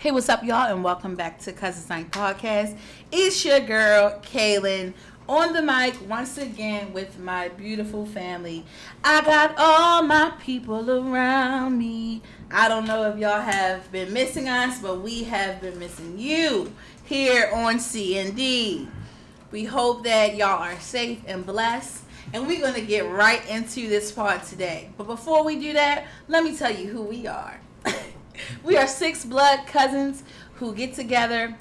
Hey, what's up, y'all, and welcome back to Cousins Night Podcast. It's your girl, Kaylin, on the mic once again with my beautiful family. I got all my people around me. I don't know if y'all have been missing us, but we have been missing you here on CND. We hope that y'all are safe and blessed. And we're going to get right into this part today. But before we do that, let me tell you who we are. We are six blood cousins who get together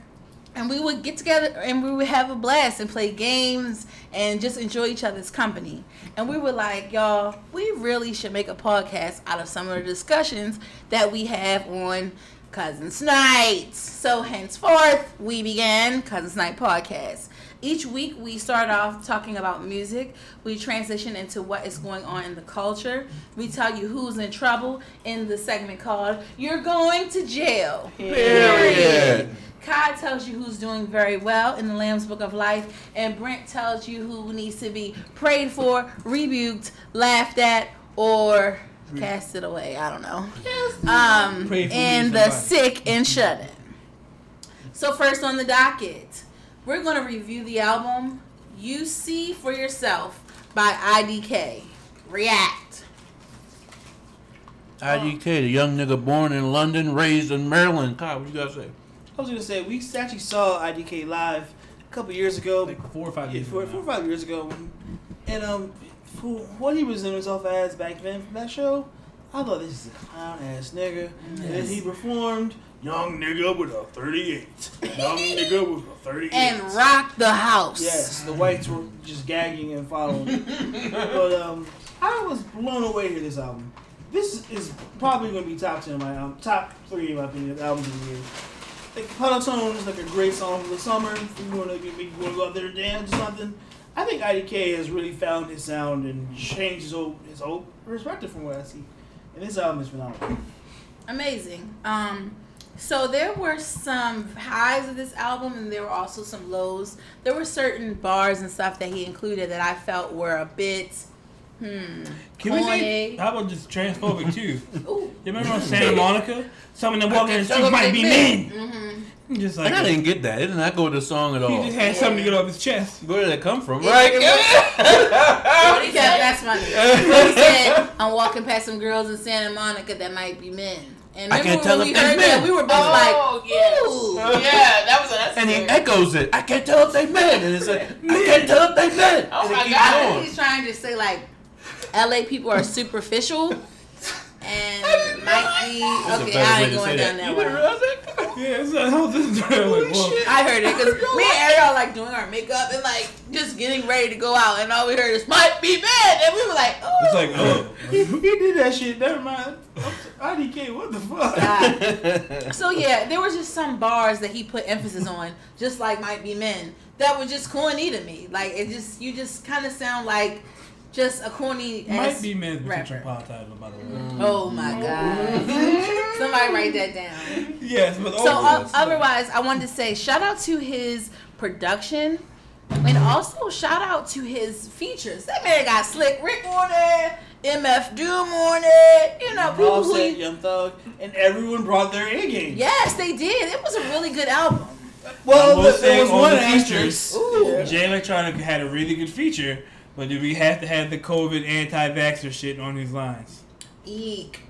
and we would get together and we would have a blast and play games and just enjoy each other's company. And we were like, y'all, we really should make a podcast out of some of the discussions that we have on Cousins Nights. So henceforth, we began Cousins Night Podcast. Each week we start off talking about music. We transition into what is going on in the culture. We tell you who's in trouble in the segment called You're Going to Jail. Period. Kai tells you who's doing very well in the Lamb's Book of Life, and Brent tells you who needs to be prayed for, rebuked, laughed at, or casted away. I don't know. Um, and the sick and shut in. So first on the docket, we're going to review the album "You See for Yourself" by IDK. React. IDK, the young nigga born in London, raised in Maryland. Kyle, what you gotta say? I was gonna say we actually saw IDK live a couple years ago, like four or five yeah, years four, ago four or five years ago, and um, for what he presented himself as back then from that show, I thought this is a clown ass nigga. And then he performed "Young Nigga with a 38," "Young Nigga with a 38," And rock the house. Yes, the whites were just gagging and following. but um, I was blown away with this album. This is probably going to be top ten of my album, top three in my opinion albums of the year. Like Peloton is like a great song for the summer. If you want to get you want to go out there and dance or something. I think IDK has really found his sound and changed his whole his whole perspective from what I see. And this album is phenomenal. Amazing. Um, so there were some highs of this album, and there were also some lows. There were certain bars and stuff that he included that I felt were a bit, hmm, Can we corny. say, how about just transphobic too? Ooh. You remember on Santa Monica? Someone that walking in the Tell street might be fit. men. Mhm. Just Like, like I didn't get that. It did not go with the song at all. he just had something to get off his chest. Where did that come from? It- Right? it What he said, that's funny. He said, I'm walking past some girls in Santa Monica that might be men. And I can't tell if we they heard men. that, we were both Oh, like, yes. ooh. Oh, yeah, that was unnecessary. and he echoes it. I can't tell if they men. And it's like, I can't tell if they men. Oh and my God. Going. he's trying to say like LA people are superficial and might be That's okay. better I way ain't going down that. that You didn't way. realize that? Yeah, so I was just like, well, I heard it because me and Ariel like doing our makeup and like just getting ready to go out, and all we heard is "might be bad," and we were like, "Oh." it's like, oh, he, he did that shit. Never mind. IDK, what the fuck? God. So yeah, there was just some bars that he put emphasis on, just like "might be men," that were just corny to me. Like it just, you just kind of sound like just a corny. might be men's potential rapper. pop title, by the way. Oh my god! Somebody write that down. Yes, but So uh, otherwise, I wanted to say shout out to his production, and also shout out to his features. That man got Slick Rick on there, MF Doom on it. You know, people who. Offset, Young Thug, and everyone brought their A game. Yes, they did. It was a really good album. Well, I will there was one the asterisk. Ooh. Jay Electronica had a really good feature, but did we have to have the COVID anti-vaxxer shit on these lines? Eek.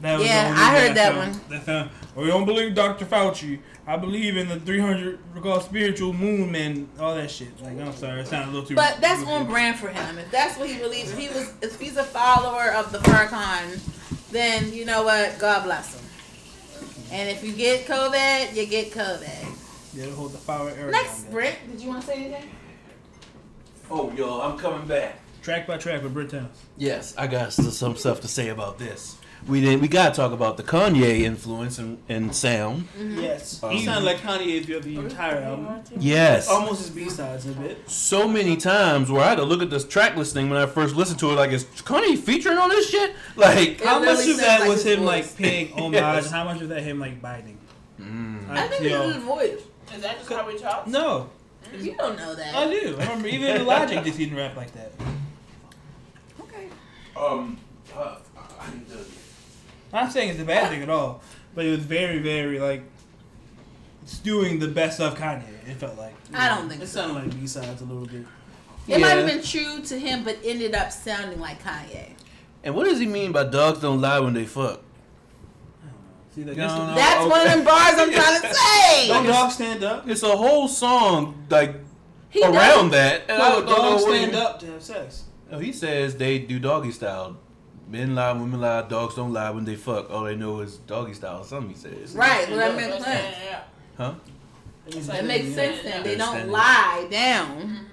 That Yeah, the I heard thing that one. That found, we don't believe Dr. Fauci. I believe in the 300 called spiritual moon men, all that shit. Like, I'm sorry, it sounded a little too. But that's on brand for him. If that's what he believes, if he was, if he's a follower of the Farrakhan, then you know what? God bless him. And if you get COVID, you get COVID. Yeah, hold the power area. Next, Britt, did you want to say anything? Oh, yo, I'm coming back. Track by track with Britt Towns. Yes, I got some stuff to say about this. We didn't. We gotta talk about the Kanye influence and, and sound. Yes, Um, he sounded like Kanye if you throughout the entire album. Yes. Almost his B sides a bit. so many times where I had to look at this track listing when I first listened to it. Like, is Kanye featuring on this shit? Like, It How much of that like was him voice. like paying homage? Yes. and How much of that him like biting? mm. I think yo, it's his voice. Is that just how we talk? no, You don't know that. I do. I remember even the Logic just didn't rap like that. Okay. um, uh, I need to. I'm not saying it's a bad thing at all. but it was very, very like it's doing the best of Kanye. It felt like. I don't think It so. sounded like B sides a little bit. It might have been true to him, but ended up sounding like Kanye. And what does he mean by dogs don't lie when they fuck? See, like, No, no. That's okay. one of them bars I'm trying to say. Don't dogs stand up? It's a whole song like He around doesn't- that. And I No, don't dogs stand up to have sex. Oh, he says they do doggy style. Men lie, women lie, dogs don't lie when they fuck. All they know is doggy style. or Something he says. Right, well, that Yeah, makes yeah, sense. Huh? That makes sense then. They don't lie down.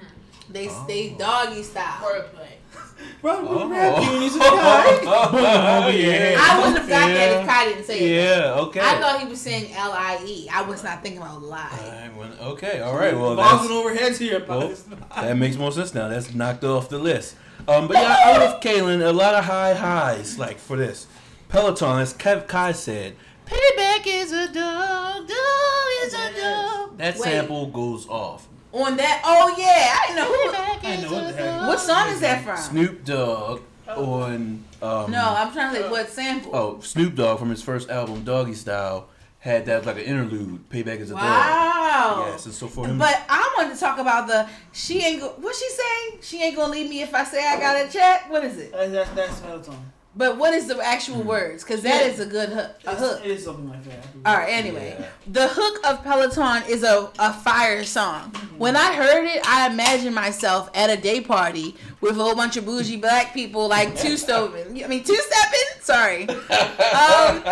They stay Oh. doggy style. Wordplay. Bro, Oh. we rap units in the guy. Oh, yeah. I wouldn't have got that Yeah. if Kai didn't say it. Yeah. Okay. I thought he was saying L I E. I was not thinking about lie. Alright, okay. All right. Well, Balls that's, went over heads here. Oh, well, that makes more sense now. That's knocked off the list. Um, but yeah, I love Kaylin, a lot of high highs like for this. Peloton, as Kev Kai said, payback is a dog, dog is a dog. That Wait. sample goes off. On that, oh yeah, I know who. I know what the heck. What song is that from? Snoop Dogg on um, No, I'm trying to think what sample. oh Snoop Dogg from his first album Doggy Style had that like an interlude. Payback is a dog. wow. Yes, and so for him. But I wanted to talk about the she ain't go. What she say? She ain't gonna leave me if I say I got a check. What is it? That, that, that's Peloton. But what is the actual words? Because that is a good hook. A It's- hook. It is something like that. All right. Anyway, Yeah. the hook of Peloton is a, a fire song. When I heard it, I imagined myself at a day party with a whole bunch of bougie black people, like two stoving. I mean, two stepping. Sorry. Um,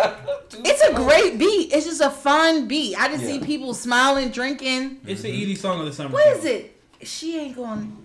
it's a great beat. It's just a fun beat. I just see people smiling, drinking. It's the Edie song of the summer. What is it? She ain't going.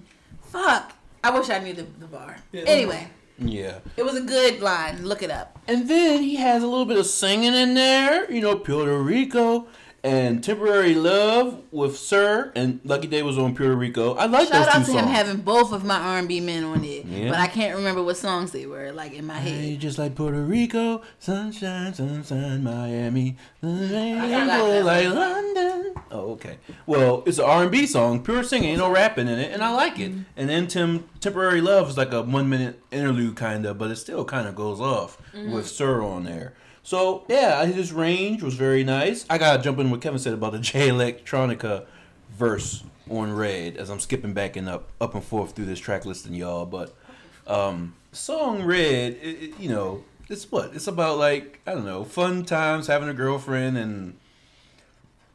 Fuck. I wish I knew the, the bar. Yeah. Anyway, yeah. it was a good line. Look it up. And then he has a little bit of singing in there, you know, Puerto Rico and Temporary Love with Sir and Lucky Daye was on Puerto Rico. I like Shout those two out to songs. him having both of my R&B men on it, Yeah. but I can't remember what songs they were like in my Hey, head. just like Puerto Rico, sunshine, sunshine, Miami, rainbow like. London. Oh, okay. Well, it's an R&B song, pure singing, ain't no rapping in it, and I like it. Mm-hmm. And then Tim, Temporary Love is like a one minute interlude kind of, but it still kind of goes off mm-hmm. with Sir on there. So yeah, his range was very nice. I gotta jump in what Kevin said about the Jay Electronica verse on Red as I'm skipping back and up up and forth through this track listing, y'all. But um, song Red, it, it- you know, it's what it's about. Like I don't know, fun times having a girlfriend and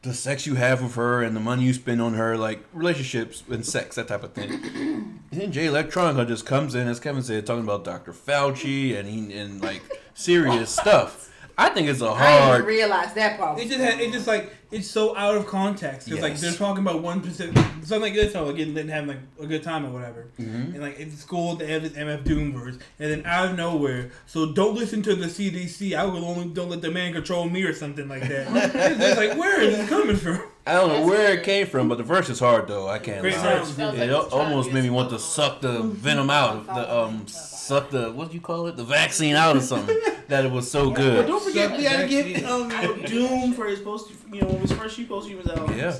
the sex you have with her and the money you spend on her, like relationships and sex, that type of thing. and then Jay Electronica just comes in, as Kevin said, talking about Dr. Fauci and he, and like serious stuff. I think it's a I didn't even hard. that part. It just had, it just like it's so out of context. It's like they're talking about one specific something like this, or like getting having like a good time or whatever. Mhm. And like in school they have this MF Doom verse, and then out of nowhere, so don't listen to the CDC. I will only don't let the man control me or something like that. it's, it's like where is it coming from? I don't know where it came from, but the verse is hard though. I can't Great lie. sounds. Sounds It like al- it's trying to almost made me want to suck the venom out, of the um, suck the what do you call it, the vaccine out or something. that it was so But good. don't forget, we gotta give Vaccine. um, Doom for his post. You know, when his first few post he was out. Yeah.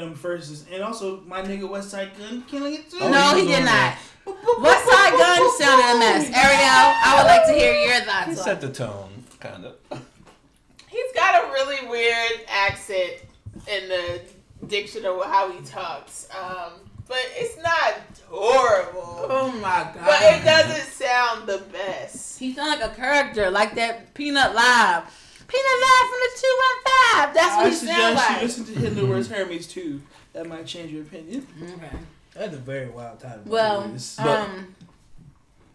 Um, first, and also my nigga Westside Gunn killing it too. Oh, no, he he did not. Westside Gunn sounded a mess. Ariel, I would like to hear your thoughts. on set the tone, kind of. He's got a really weird accent in the diction of how he talks. Um, but it's not horrible. Oh my god. But it doesn't sound the best. He sound like a character, like that Peanut Live. Peanut Live from the 215. That's what I he sound suggest like. you listen to Hidden the Words Hermes too. That might change your opinion. Okay. That's a very wild time. Well, um,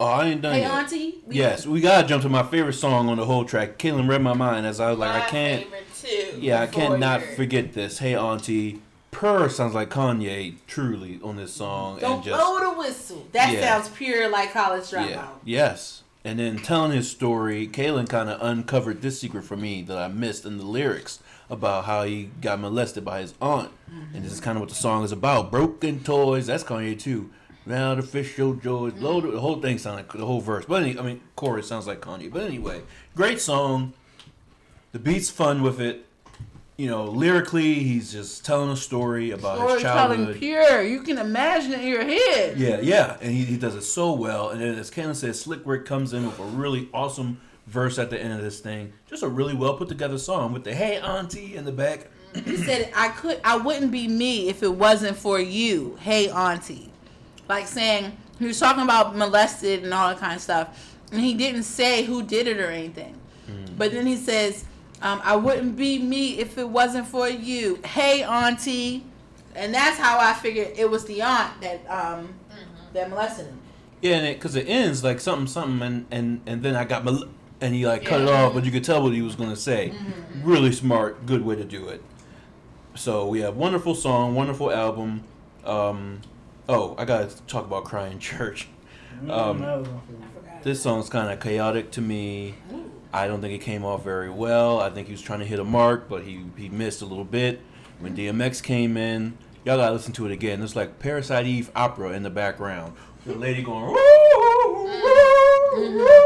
Oh, I ain't done hey yet. Auntie. we- Yes, we gotta jump to my favorite song on the whole track. Killing read my mind as I was like, My I can't. favorite too. Yeah, I can't not forget this. Hey, Auntie. Purr sounds like Kanye, truly, on this song, Don't and just blow the whistle. That Yeah. sounds pure like college dropout. yeah, yes. And then telling his story, Kaylin kind of uncovered this secret for me that I missed in the lyrics about how he got molested by his aunt, and this is mm-hmm. kind of what the song is about. Broken toys. That's Kanye too. Now the fish show joy. Loaded. The whole thing sounds like the whole verse, but any, I mean, chorus sounds like Kanye. But anyway, great song. The beat's fun with it. You know, lyrically, he's just telling a story about his childhood. pure. You can imagine it in your head. Yeah, yeah, and he, he does it so well. And then, as Kaylin said, Slick Rick comes in with a really awesome verse at the end of this thing. Just a really well put together song with the "Hey Auntie" in the back. He said, "I could, I wouldn't be me if it wasn't for you." Hey, auntie, like saying he was talking about molested and all that kind of stuff, and he didn't say who did it or anything. Mm. But then he says, um, "I wouldn't be me if it wasn't for you." Hey, auntie, and that's how I figured it was the aunt that um, that molested him. Yeah, and it because it ends like something something, and and and then I got mal- and he like cut it off, but you could tell what he was gonna say. Really smart, good way to do it. So we have wonderful song, wonderful album. Um, oh, I gotta talk about "Crying Church." Um, That was my favorite. I. This song's kind of chaotic to me. I don't think it came off very well. I think he was trying to hit a mark, but he, he missed a little bit. When mm-hmm. DMX came in, y'all gotta listen to it again. It's like Parasite Eve opera in the background. The lady going, "Woo, woo, woo, woo."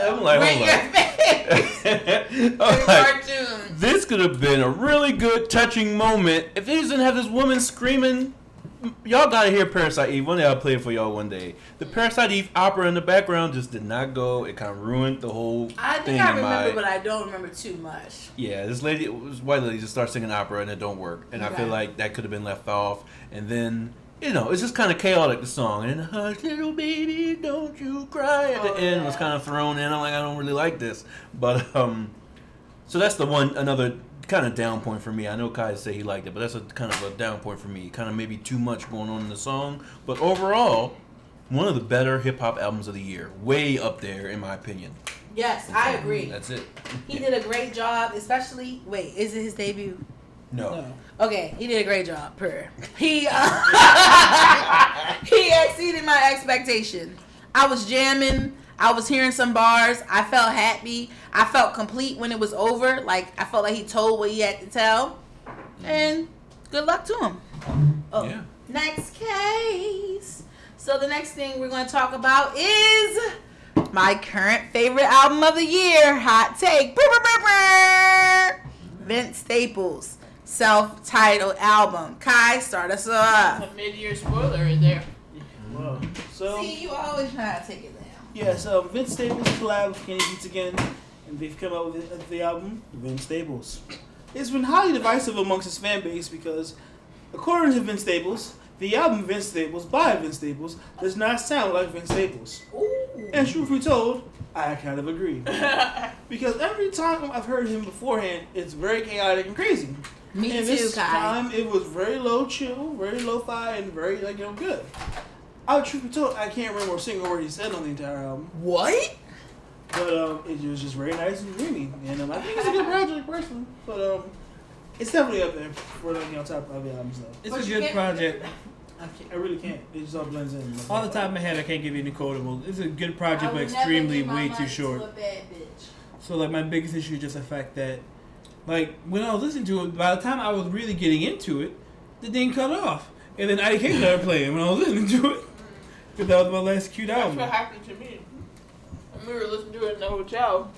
I'm like, Right hold your face. I'm like, Cartoons. this could have been a really good, touching moment if they didn't have this woman screaming. Y'all gotta hear Parasite Eve. One day I'll play it for y'all one day. The Parasite Eve opera in the background just did not go. It kind of ruined the whole thing. I think I remember, my. but I don't remember too much. yeah, this lady, this white lady, just starts singing opera and it don't work. And I feel like that could have been left off. And then you know, it's just kind of chaotic. The song and hush, little baby, don't you cry at the Oh, end was kind of thrown in. I'm like, I don't really like this, but um, so that's the one another kind of down point for me. I know Kai said he liked it, but that's a kind of a down point for me. Kind of maybe too much going on in the song, but overall, one of the better hip hop albums of the year. Way up there in my opinion. Yes, I agree. That's it. He did a great job, especially. Wait, is it his debut? No. No. Okay, he did a great job. Per he uh, he exceeded my expectation. I was jamming. I was hearing some bars. I felt happy. I felt complete when it was over. Like I felt like he told what he had to tell. Mm. And good luck to him. Oh, Yeah. next case. So the next thing we're going to talk about is my current favorite album of the year. Hot take. Brr, brr, brr, brr. Vince Staples self-titled album. Kai, start us off. A mid-year spoiler in there. Wow. So See, you always try to take it down. yes, um, Vince Staples collab with Kenny Beats again, and they've come out with the, the album Vince Staples. It's been highly divisive amongst his fan base because, according to Vince Staples, the album Vince Staples by Vince Staples does not sound like Vince Staples. Ooh. And truth be told, I kind of agree. Because every time I've heard him beforehand, it's very chaotic and crazy. Me and too, this Kai. time it was very low chill, very low fi, and very like you know good. I truth be told, I can't remember a single word he said on the entire album, What? but um, it was just very nice and dreamy, and um, I think it's a good project personally. But um, it's definitely up there for like you know top five albums though. It's But a good project. I, can't, I really can't. It just all blends in. Off the top of my head, I can't give you any quotables. It's a good project, but extremely way money too to short. a bad bitch. So like my biggest issue is just the fact that, like when I was listening to it, by the time I was really getting into it, the thing cut off, and then IDK started playing when I was listening to it. Because that was my last cute That's album. what happened to me. When we were listening to it in the hotel,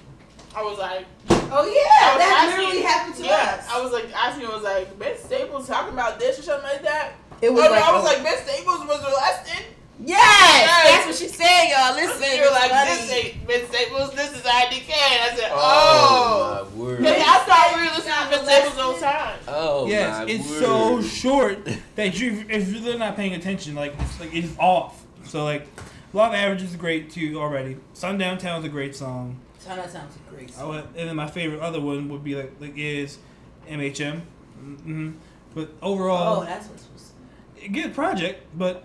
I was like, Oh yeah, that asking- literally happened to yeah, us. I was like asking, I was like, Ben Staples talking about this or something like that. it Oh, was no, like, I was oh, like, Ben Staples was molested. yes, Yes. that's what she said, y'all. Listen, you were like, it's this ain't Ben Staples, this is IDK. And I said, oh. oh. my word. Because I thought we were listening Not to Ben Staples the whole molested. time. Oh yes, my it's word. so short that you, if you're not paying attention, like it's like it's off. So like, Love of Averages is great too already. Sundown Town is a great song. So that sounds great. I would, and then my favorite other one would be like like is MHM. hmm But overall, Oh, that's what's supposed to good project, but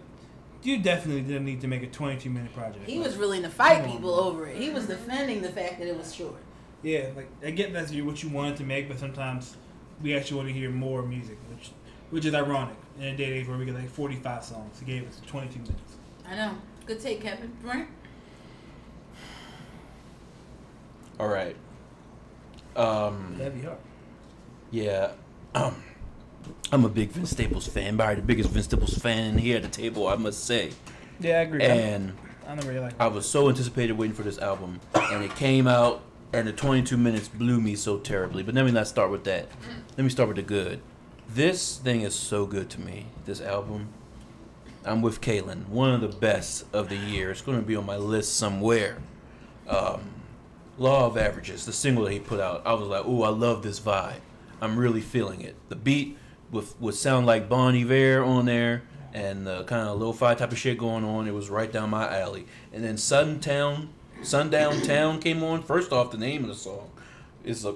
you definitely didn't need to make a 22 minute project. He was willing to fight people over it. He was defending the fact that it was short. Yeah, like I get that's what you wanted to make, but sometimes we actually want to hear more music, which which is ironic in a day and age where we get like 45 songs. He gave us 22 minutes. I know. Good take, Kevin. Brent? All right. Um. Heavy heart. Yeah. Um, I'm a big Vince Staples fan. Probably the biggest Vince Staples fan here at the table, I must say. Yeah, I agree. And I never really like. I was so anticipated waiting for this album, and it came out, and the 22 minutes blew me so terribly. But let me not start with that. Let me start with the good. This thing is so good to me. This album. I'm with Kaylin. One of the best of the year. It's going to be on my list somewhere. Um, Law of Averages, the single that he put out. I was like, "Ooh, I love this vibe. I'm really feeling it." The beat with would sound like Bon Iver on there, and the kind of lo-fi type of shit going on. It was right down my alley. And then Sundown, Sundown Town came on. First off, the name of the song is a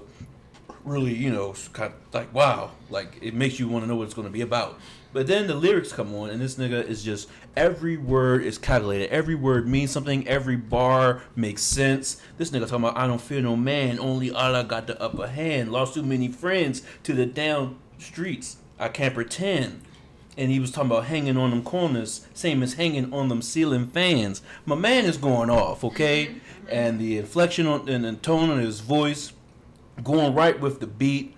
really, you know, kind of like wow, like it makes you want to know what it's going to be about. But then the lyrics come on, and this nigga is just every word is calculated. Every word means something. Every bar makes sense. This nigga talking about I don't fear no man. Only Allah got the upper hand. Lost too many friends to the down streets. I can't pretend. And he was talking about hanging on them corners, same as hanging on them ceiling fans. My man is going off, okay? Mm-hmm. And the inflection on, and the tone of his voice, going right with the beat,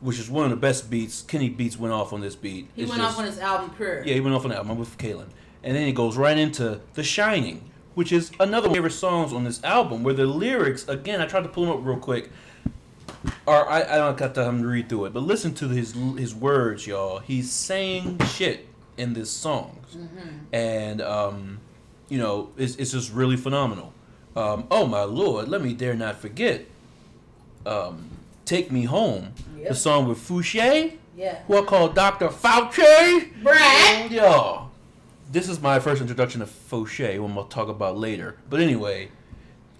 which is one of the best beats. Kenny Beats went off on this beat. He It's went just- off on his album Pure. yeah, he went off on the album with Kaylin. And then he goes right into The Shining, which is another of my favorite songs on this album, where the lyrics, again, I tried to pull them up real quick. Or I, I don't got time to read through it, but listen to his his words, y'all. He's saying shit in this songs, and um, you know, it's, it's just really phenomenal. Um, oh my lord, let me dare not forget. Um, Take me home, the song with Fousheé Yeah. who I call Dr. Fauci. Brad. Yo, this is my first introduction to Fauci, one we'll talk about later. But anyway,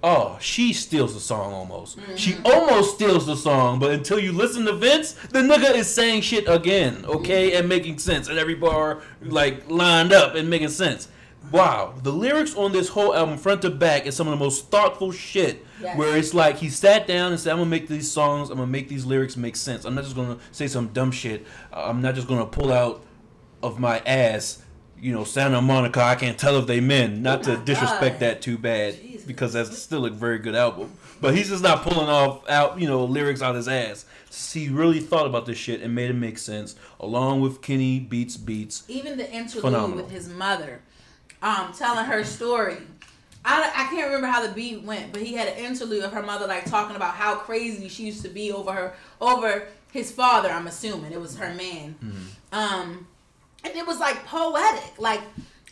oh, she steals the song almost. She mm-hmm. almost steals the song, but until you listen to Vince, the nigga is saying shit again, okay, mm-hmm. and making sense, and every bar like lined up and making sense. Wow, the lyrics on this whole album, front to back, is some of the most thoughtful shit. Yes. Where it's like he sat down and said, "I'm gonna make these songs. I'm gonna make these lyrics make sense. I'm not just gonna say some dumb shit. Uh, I'm not just gonna pull out of my ass, you know, Santa Monica. I can't tell if they men. Not to Oh my disrespect God. that too bad, Jesus. because that's still a very good album. But he's just not pulling off out, you know, lyrics out his ass. He really thought about this shit and made it make sense, along with Kenny Beats Beats. Even the interlude Phenomenal. with his mother, um, telling her story. I, I can't remember how the beat went, but he had an interlude of her mother like talking about how crazy she used to be over her over his father. I'm assuming it was her man. Um, and it was like poetic. Like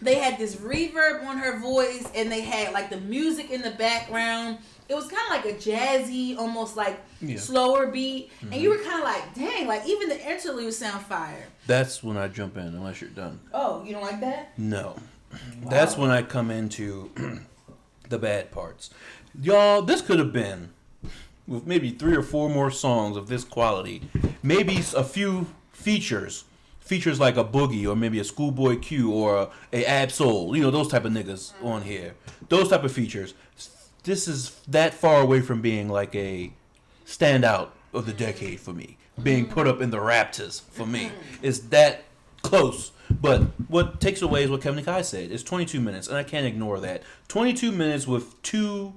they had this reverb on her voice, and they had like the music in the background. It was kind of like a jazzy, almost like Yeah. slower beat, and you were kind of like, dang, like even the interlude sound fire. That's when I jump in, unless you're done. Oh, you don't like that? No. That's when I come into the bad parts. Y'all, this could have been with maybe three or four more songs of this quality. Maybe a few features. Features like a Boogie or maybe a Schoolboy Q or a, a Ab Soul. You know, those type of niggas mm-hmm. on here. Those type of features. This is that far away from being like a standout of the decade for me. Being mm-hmm. put up in the Raptors for me. Mm-hmm. It's that close. But what takes away is what Kevin Kai said. It's 22 minutes, and I can't ignore that. 22 minutes with two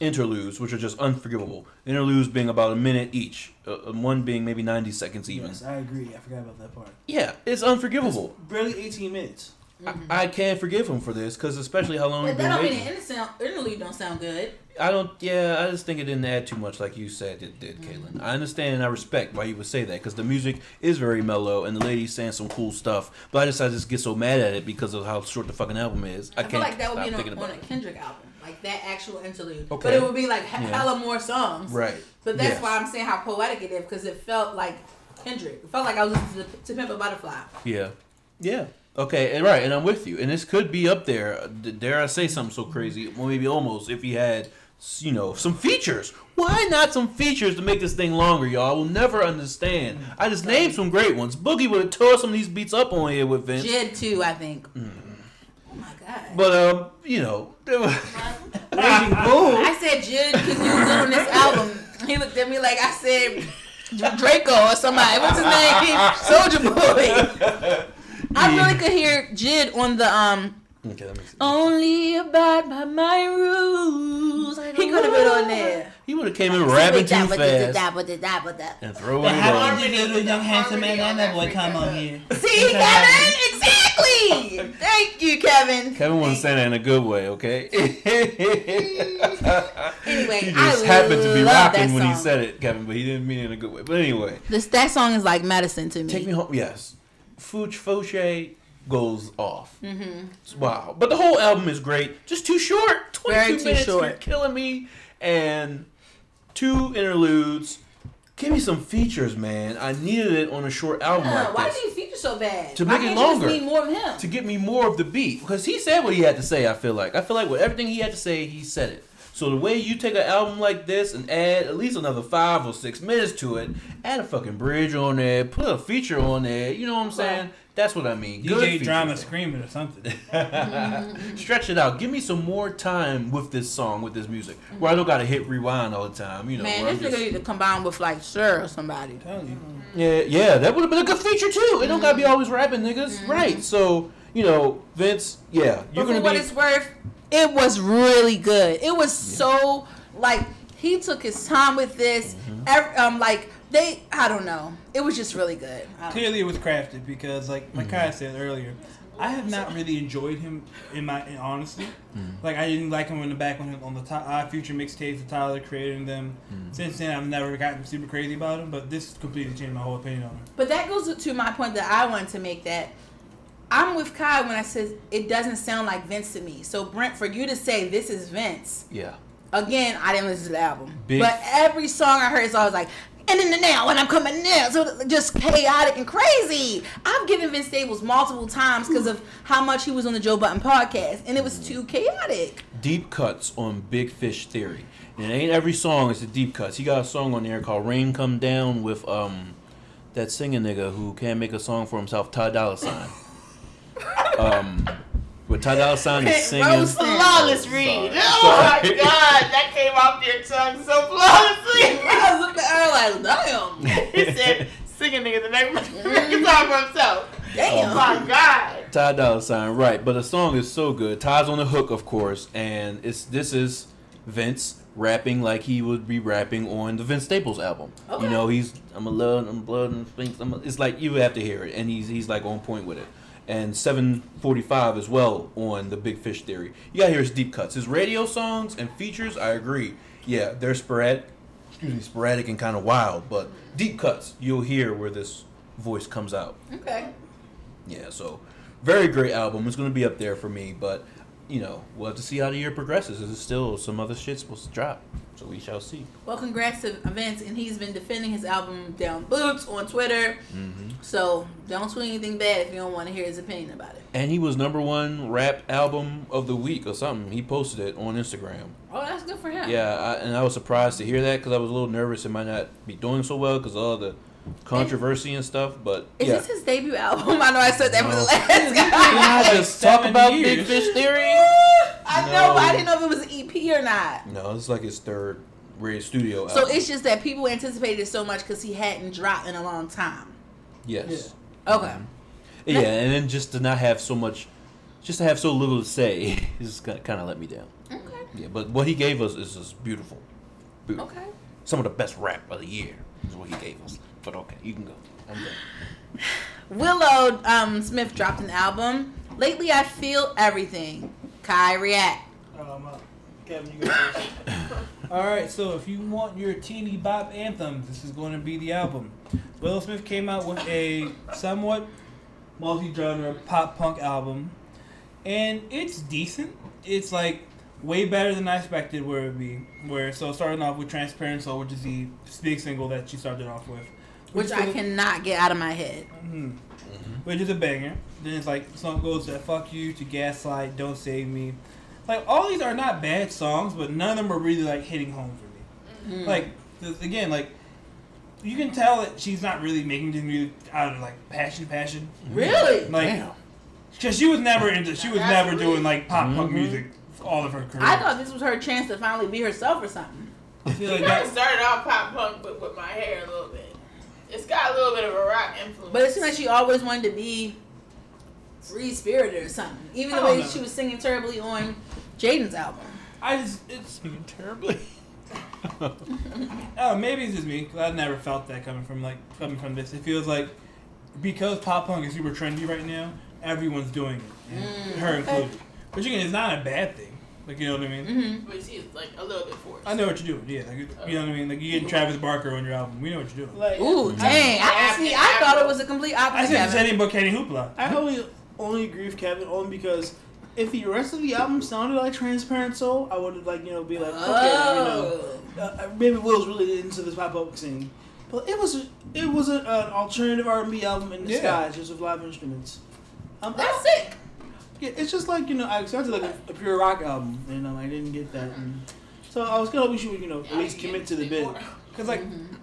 interludes, which are just unforgivable. Interludes being about a minute each, uh, uh, one being maybe 90 seconds even. Yes, I agree. I forgot about that part. Yeah, it's unforgivable. Barely 18 minutes. I, mm-hmm. I can't forgive him for this because especially how long But he's that been don't mean waiting. the intersound, interlude don't sound good. I don't. Yeah, I just think it didn't add too much, like you said it did, mm-hmm. Caitlin. I understand and I respect why you would say that because the music is very mellow and the lady's saying some cool stuff. But I just I just get so mad at it because of how short the fucking album is. I, I, can't feel like that would be on, on a. Kendrick album, like that actual interlude. Okay. But it would be like Yeah. hella more songs. Right. But that's Yes. why I'm saying how poetic it is because it felt like Kendrick. It felt like I was listening to, to Pimp a Butterfly. Yeah. Yeah. Okay, and right, and I'm with you. And this could be up there. Dare I say something so crazy? Well, maybe almost if he had, you know, some features. Why not some features to make this thing longer, y'all? I will never understand. I just named some great ones. Boogie would have tore some of these beats up on here with Vince. Jid too, I think. Mm. Oh my god. But um, you know, there was- Raging Bull. I said Jid because you was good on this album. He looked at me like I said Draco or somebody. What's his name? Soulja Boy. I really could hear Jid on the um. okay, that makes sense. Only abide by my rules. He could have been on there. He would have came in rapping too fast See, and throwing The it harmony- on. Did the young handsome man and that boy that come freaking on hook. here? Kevin? Exactly. Thank you, Kevin. Kevin wasn't saying that in a good way, okay? Anyway, he I just happened to be love rocking when he said it, Kevin, but he didn't mean it in a good way. But anyway. This that song is like medicine to me. Take me home. Yes, Fouch Fousheé goes off. Mm-hmm. Wow, but the whole album is great. Just too short. Twenty-two Very too minutes. short. You're killing me. and two interludes. Give me some features, man. I needed it on a short album Yeah, like why this he feature so bad? To Why make it you longer. need more of him. to get me more of the beat because he said what he had to say. I feel like I feel like with everything he had to say, he said it. So the way you take an album like this and add at least another five or six minutes to it, add a fucking bridge on there, put a feature on there. You know what I'm saying? That's what I mean. Good DJ drama features. screaming or something. Mm-hmm. Stretch it out. Give me some more time with this song, with this music, where I mm-hmm. don't gotta hit rewind all the time. You know, Man, where this I'm nigga just- need to combine with like Sir or somebody. telling you. Yeah, yeah, that would have been a good feature too. It don't gotta be mm-hmm. always rapping niggas, Mm-hmm. right? So you know, Vince, yeah, you're But gonna for what be. it's worth, it was really good. It was so like he took his time with this. Mm-hmm. Ev- um, like they, I don't know. It was just really good. I don't- Clearly, it was crafted because, like, like Kai said earlier, I have not really enjoyed him in my in honesty. Like, I didn't like him in the back when he- on the top, uh, future mixtapes that Tyler created them. Since then, I've never gotten super crazy about him, but this completely changed my whole opinion on him. But that goes to my point that I wanted to make that I'm with Kai when I said it doesn't sound like Vince to me. So Brent, for you to say this is Vince, yeah. again, I didn't listen to the album, Big- but every song I heard is always like. And in the now, and I'm coming now, so just chaotic and crazy. I've given Vince Staples multiple times because of how much he was on the Joe Budden podcast, and it was too chaotic. deep cuts on Big Fish Theory. And it ain't every song is the deep cuts. He got a song on there called Rain Come Down with um that singing nigga who can't make a song for himself, Ty Dolla Sign. Um with Ty Dolla Sign is singing Roasting. Flawless I'm read. sorry. Oh my god, that came off your tongue so flawlessly. I was looking at her like, damn, he said, singing nigga the next he talking for himself. damn. Oh my god. Ty Dolla Sign, right? But the song is so good. Ty's on the hook, of course, and it's this is Vince rapping like he would be rapping on the Vince Staples album. Okay. You know, he's I'm a love, I'm blood and things. I'm a, it's like you have to hear it, and he's he's like on point with it. And 745 as well on the Big Fish Theory. You gotta hear his deep cuts, his radio songs and features. I agree. Yeah, they're sporadic, excuse me, sporadic and kind of wild, but deep cuts you'll hear where this voice comes out. Okay. Yeah, so very great album. It's gonna be up there for me, but you know, we'll have to see how the year progresses. There's still some other shit supposed to drop, so we shall see. Well, congrats to Vince, and he's been defending his album down boots on Twitter. Mm-hmm. So don't tweet anything bad if you don't want to hear his opinion about it. And he was number one rap album of the week or something. He posted it on Instagram. Oh, that's good for him. Yeah, I, and I was surprised to hear that because I was a little nervous it might not be doing so well because all the controversy and stuff. But Is yeah, this his debut album? I know I said that for the No. last Can. I just talk Seven about Big. Fish Theory? I know, but I didn't know if it was an EP or not. No, it's like his third radio studio So it's just that people anticipated it so much because he hadn't dropped in a long time. yes. Okay. Mm-hmm. Yeah, and then just to not have so much, just to have so little to say, just kind of let me down. Okay. Yeah, but what he gave us is just beautiful. beautiful. Okay. Some of the best rap of the year is what he gave us. But okay, you can go. I'm done. Willow um, Smith dropped an album. Lately, I feel everything. Kai react. Um, uh, Kevin, you go first. All right, so if you want your teeny bop anthems, this is going to be the album. Willow Smith came out with a somewhat multi-genre pop punk album, and it's decent. It's like way better than I expected where it would be. Where so starting off with Transparent Soul, which is the big single that she started off with, Which I cannot get out of my head. Mhm. which is a banger. Then it's like the song goes to "Fuck You" to "Gaslight," "Don't Save Me." Like all these are not bad songs, but none of them are really like hitting home for me. Like again, like you can tell that she's not really making this music out of like passion, passion. Really? Like, Damn. cause she was never into, she was That's never really- doing like pop punk Mhm. music all of her career. I thought this was her chance to finally be herself or something. I feel He like kind of that. started off pop punk, but with my hair a little bit. It's got a little bit of a rock influence. But it seemed like she always wanted to be free spirited or something. Even the way know. she was singing terribly on Jaden's album. I just it's Singing terribly. Oh, maybe it's just me. 'cause I never felt that coming from like coming from this. It feels like because pop punk is super trendy right now, everyone's doing it, Mm, her okay. included. Which again is not a bad thing. Like you know what I mean. Mm-hmm. but she is like a little bit forced. I know what you're doing. Yeah, like, you you know what I mean. Like you getting Travis Barker on your album. We know what you're doing. Like, Ooh, dang! I, see, I thought it was a complete opposite. I opposite. said the Kevin. same Kenny Hoopla. I only only agree with Kevin only because if the rest of the album sounded like Transparent Soul, I would have like you know be like okay, you know, Oh. uh, maybe Will's really into this pop up scene. But it was it was a, an alternative R and B album in Yeah. disguise, just with live instruments. Um, That's don't- sick. Yeah, it's just like you know, I expected like a, a pure rock album, and um, I didn't get that. And so I was gonna wish you would you know at least commit to the bit. Cause like,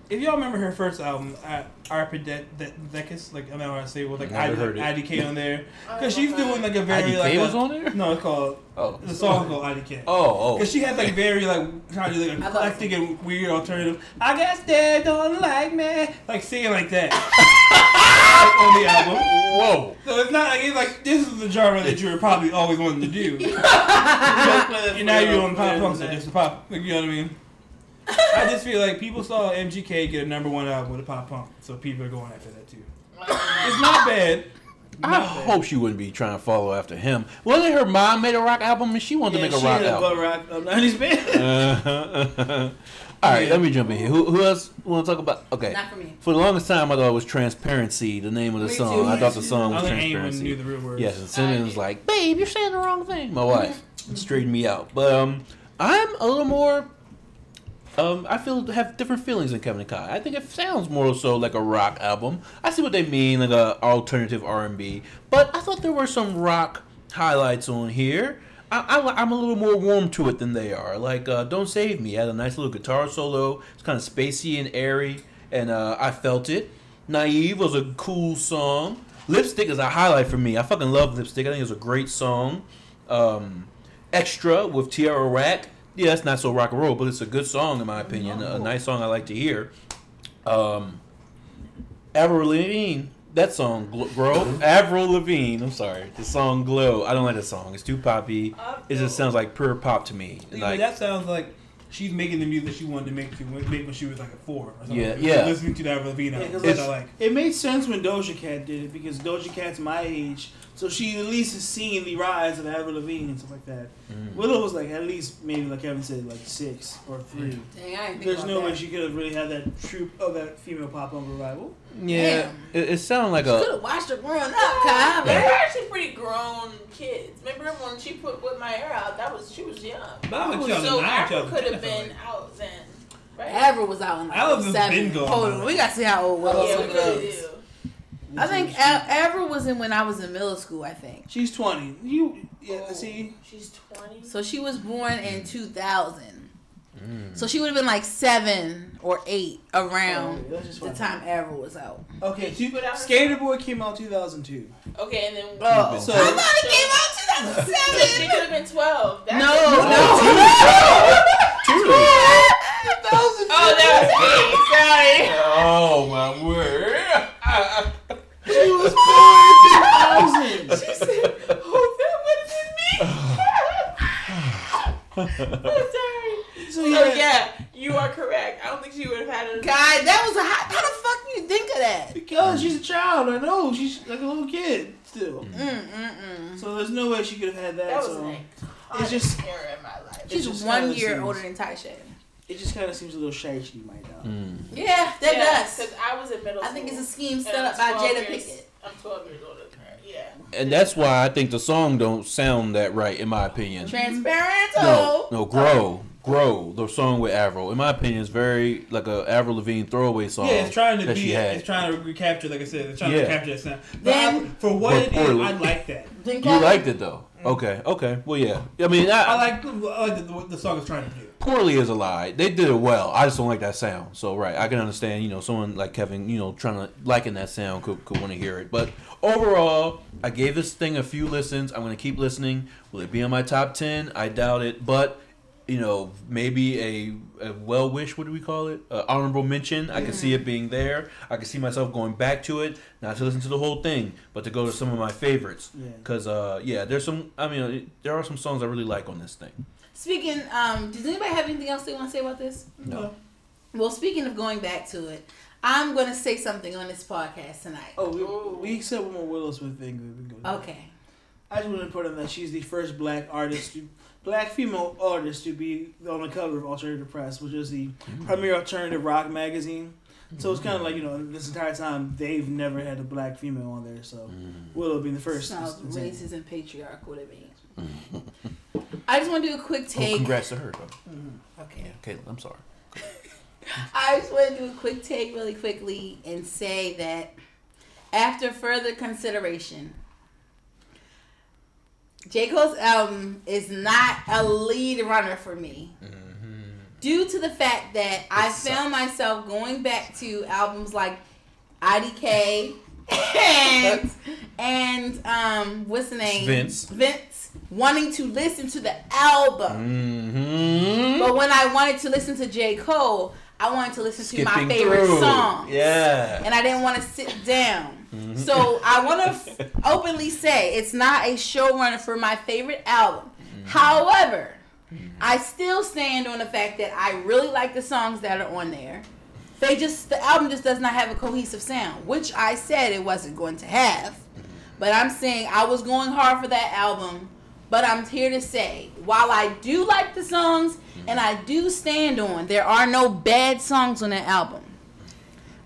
if y'all remember her first album, uh, Arpidecus, like I don't know how to say, it, with like Never heard. IDK on there, cause she's doing like a very IDK like was a, on there. no, it's called Oh. the song called IDK. Oh, oh, Cause oh. she has like very like trying to do like I love eclectic and weird alternative. I guess they don't like me, like singing like that like, on the album. Whoa. So it's not like it's like this is the genre that you were probably always wanting to do. and now you're on pop punk, so just pop. Like, you know what I mean? I just feel like people saw MGK get a number one album with a pop punk, so people are going after that too. It's not bad. I bad. hope she wouldn't be trying to follow after him. Wasn't her mom made a rock album and she wanted Yeah, to make a rock album? rock um, 90s band. Uh, all right, let me jump in here. Who, who else want to talk about? Okay. Not for me. For the longest time, I thought it was Transparency, the name of the Me song. too. I thought the song was don't think anyone knew Transparency. the real words. Yes, and Simmons was like, "Babe, you're saying the wrong thing." My wife Mm-hmm. straightened me out, but um, I'm a little more. Um, I feel have different feelings than Kevin and Kai. I think it sounds more so like a rock album. I see what they mean, like a alternative R and B. But I thought there were some rock highlights on here. I, I, am a little more warm to it than they are. Like uh, "Don't Save Me" had a nice little guitar solo. It's kind of spacey and airy, and uh, I felt it. "Naive" was a cool song. "Lipstick" is a highlight for me. I fucking love "Lipstick." I think it's a great song. Um, "Extra" with Tierra Whack. Yeah, it's not so rock and roll, but it's a good song in my opinion. A nice song I like to hear. Um, Avril Lavigne, that song, Gl- Grow. Avril Lavigne, I'm sorry. The song Glow. I don't like that song. It's too poppy. It just sounds like pure pop to me. Yeah, Like, that sounds like she's making the music she wanted to make, to make when she was like a four or something. Yeah, yeah. Listening to that Ravine Yeah, album, 'cause which it's- I like. It made sense when Doja Cat did it because Doja Cat's my age, so she at least has seen the rise of Avril Lavigne and stuff like that. Mm. Willow was like at least maybe like Kevin said like six or three. Dang, I didn't There's about no that. way she could have really had that troop of that female pop punk revival. yeah, it, it sounded like Could a. Could have watched her growing up, Yeah, Kyle. they're actually pretty grown kids. Remember when she put "Whip My Hair Out"? That was she was young. But I was like So Avril could have I been out then, right? Avril was out in like Avril has seven. been going Hold on. on, we gotta see how old Willow yeah, we is. really do. I think A- Avril was in when I was in middle school. I think She's twenty. You yeah, Oh, see she's twenty. so. She was born in 2000. Mm. So she would have been like seven or eight around Oh, the time Avril was out. Okay, She put out Skater Boy came out two thousand two. Okay, and then Oh, So- I thought it came out So she could have been twelve. That's No, it. no. Oh, that was me. Sorry. Oh my word! She was born in two thousand. She said, "Oh, that would have been me." oh, sorry. So So yeah, yeah, you are correct. I don't think she would have had a. God, that was a hot. How the fuck do you think of that? because she's a child. I know she's like a little kid still. Mm mm mm. So there's no way she could have had that. That was so an it's just era in my life. She's one year seems- older than Tasha. It just kind of seems a little shady right now. Mm. Yeah, that does. Because I was in middle I think it's a scheme set up by Jada years- Pickett. I'm 12 years older than her. Yeah. And that's why I think the song don't sound that right, in my opinion. Transparent. No, no, grow, grow. The song with Avril, in my opinion, is very like a Avril Lavigne throwaway song. Yeah, it's trying to be. she had. It's trying to recapture, like I said, it's trying Yeah. to recapture that sound. But Then- I, for what But it is, poorly. I like that. You liked it though. Okay, okay. Well, yeah. I mean, I, I like, the, I like the, what the song is trying to do. Poorly is a lie. They did it well. I just don't like that sound. So right, I can understand. You know, someone like Kevin, you know, trying to liking that sound could, could want to hear it. But overall, I gave this thing a few listens. I'm gonna keep listening. Will it be on my top ten? I doubt it. But you know, maybe a, a well wish. What do we call it? Uh, honorable mention. I can see it being there. I can see myself going back to it, not to listen to the whole thing, but to go to some of my favorites. Yeah. Cause uh, yeah, there's some. I mean, there are some songs I really like on this thing. Speaking, um, does anybody have anything else they want to say about this? No. Well, speaking of going back to it, I'm going to say something on this podcast tonight. Oh, we, oh. we said one more Willow Smith thing. We can. Okay. I just want to put on that she's the first black artist, to, black female artist to be on the cover of Alternative Press, which is the mm. premier alternative rock magazine. So it's mm. kind of like you know this entire time they've never had a black female on there. So mm. Willow being the first. Sounds is insane. racist and patriarchal to me. I just want to do a quick Oh, take. congrats to her though. okay. Yeah, Caitlin, I'm sorry. I just want to do a quick take really quickly and say that after further consideration, J. Cole's album is not a lead runner for me. Due to the fact that I sucks. found myself going back to albums like IDK and and um what's the name? Vince. Vince wanting to listen to the album. Mm-hmm. But when I wanted to listen to J. Cole, I wanted to listen to my favorite through. songs. Yeah. And I didn't want to sit down. Mm-hmm. So I want to f- openly say it's not a showrunner for my favorite album. Mm-hmm. However, mm-hmm. I still stand on the fact that I really like the songs that are on there. They just the album just does not have a cohesive sound, which I said it wasn't going to have. But I'm saying I was going hard for that album. But I'm here to say, while I do like the songs mm-hmm. and I do stand on, there are no bad songs on that album.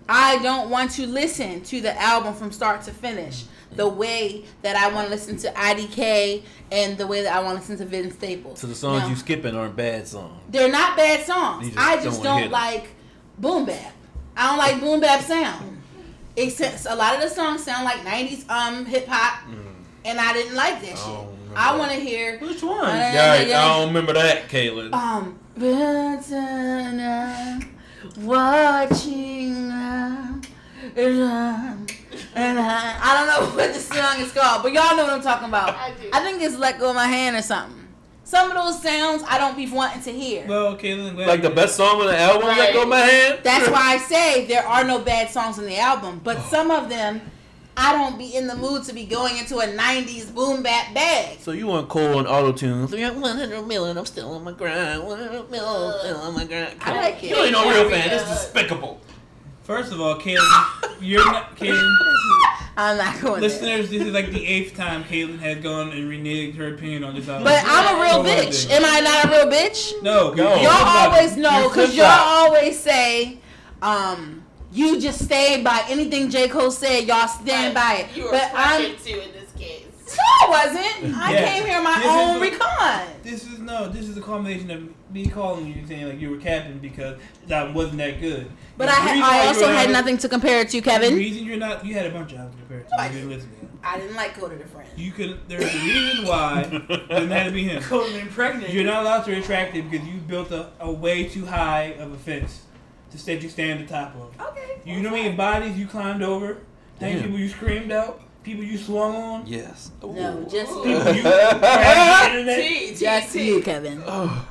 I don't want to listen to the album from start to finish mm-hmm. the way that I want to listen to IDK and the way that I want to listen to Vince Staples. So the songs Now, you skipping aren't bad songs. they're not bad songs. Just I don't just don't them. like boom bap. I don't like boom bap sound. Except a lot of the songs sound like '90s um hip hop, mm-hmm. And I didn't like that shit. Don't remember I want to hear Which one? Yeah, Yeah, I don't remember that, Kaylin. um better watching. uh, and I don't know what the song is called, but y'all know what I'm talking about. I do. I think it's "Let Go of My Hand" or something. Some of those sounds I don't be wanting to hear. Well, okay, then glad like the best song on the album, Right. Let Go of My Hand? That's why I say there are no bad songs on the album, but Oh. some of them I don't be in the mood to be going into a '90s boom bap bag. So you want Cole on auto tune? 100 million, I'm still on my grind. 100 million, still on my grind. I like it. You ain't no real fan. This is despicable. First of all, Kaylin, you're not Kaylin. I'm not going there. Listeners, this is like the eighth time Kaylin has gone and reneged her opinion on this album. But I'm a real Hold bitch. Am I not a real bitch? no, No. you're Y'all always know because y'all always say, um, you just stay by anything J. Cole said, y'all stand by it. You were But I'm pressured to in this case. no, I wasn't. I Yeah. came here on my This own the- recon. This is no. This is a combination of me calling you saying like you were capping because that wasn't that good. But The I, ha- I also had not- nothing to compare it to, Kevin. The reason you're not, you had a bunch of albums compared to. No, I you didn't didn't. listen to. I didn't like Coda the Friend. You could. There's a reason why. it doesn't have to be him. Cold and pregnant. You're not allowed to retract it because you built a, a way too high of a fence to set you stand at the top of. Okay. You know how many bodies you climbed over? How many Damn. people you screamed out? People you swung on? Yes. No, just you. People you crashed the internet? T, T, Just T. you, Kevin. Oh.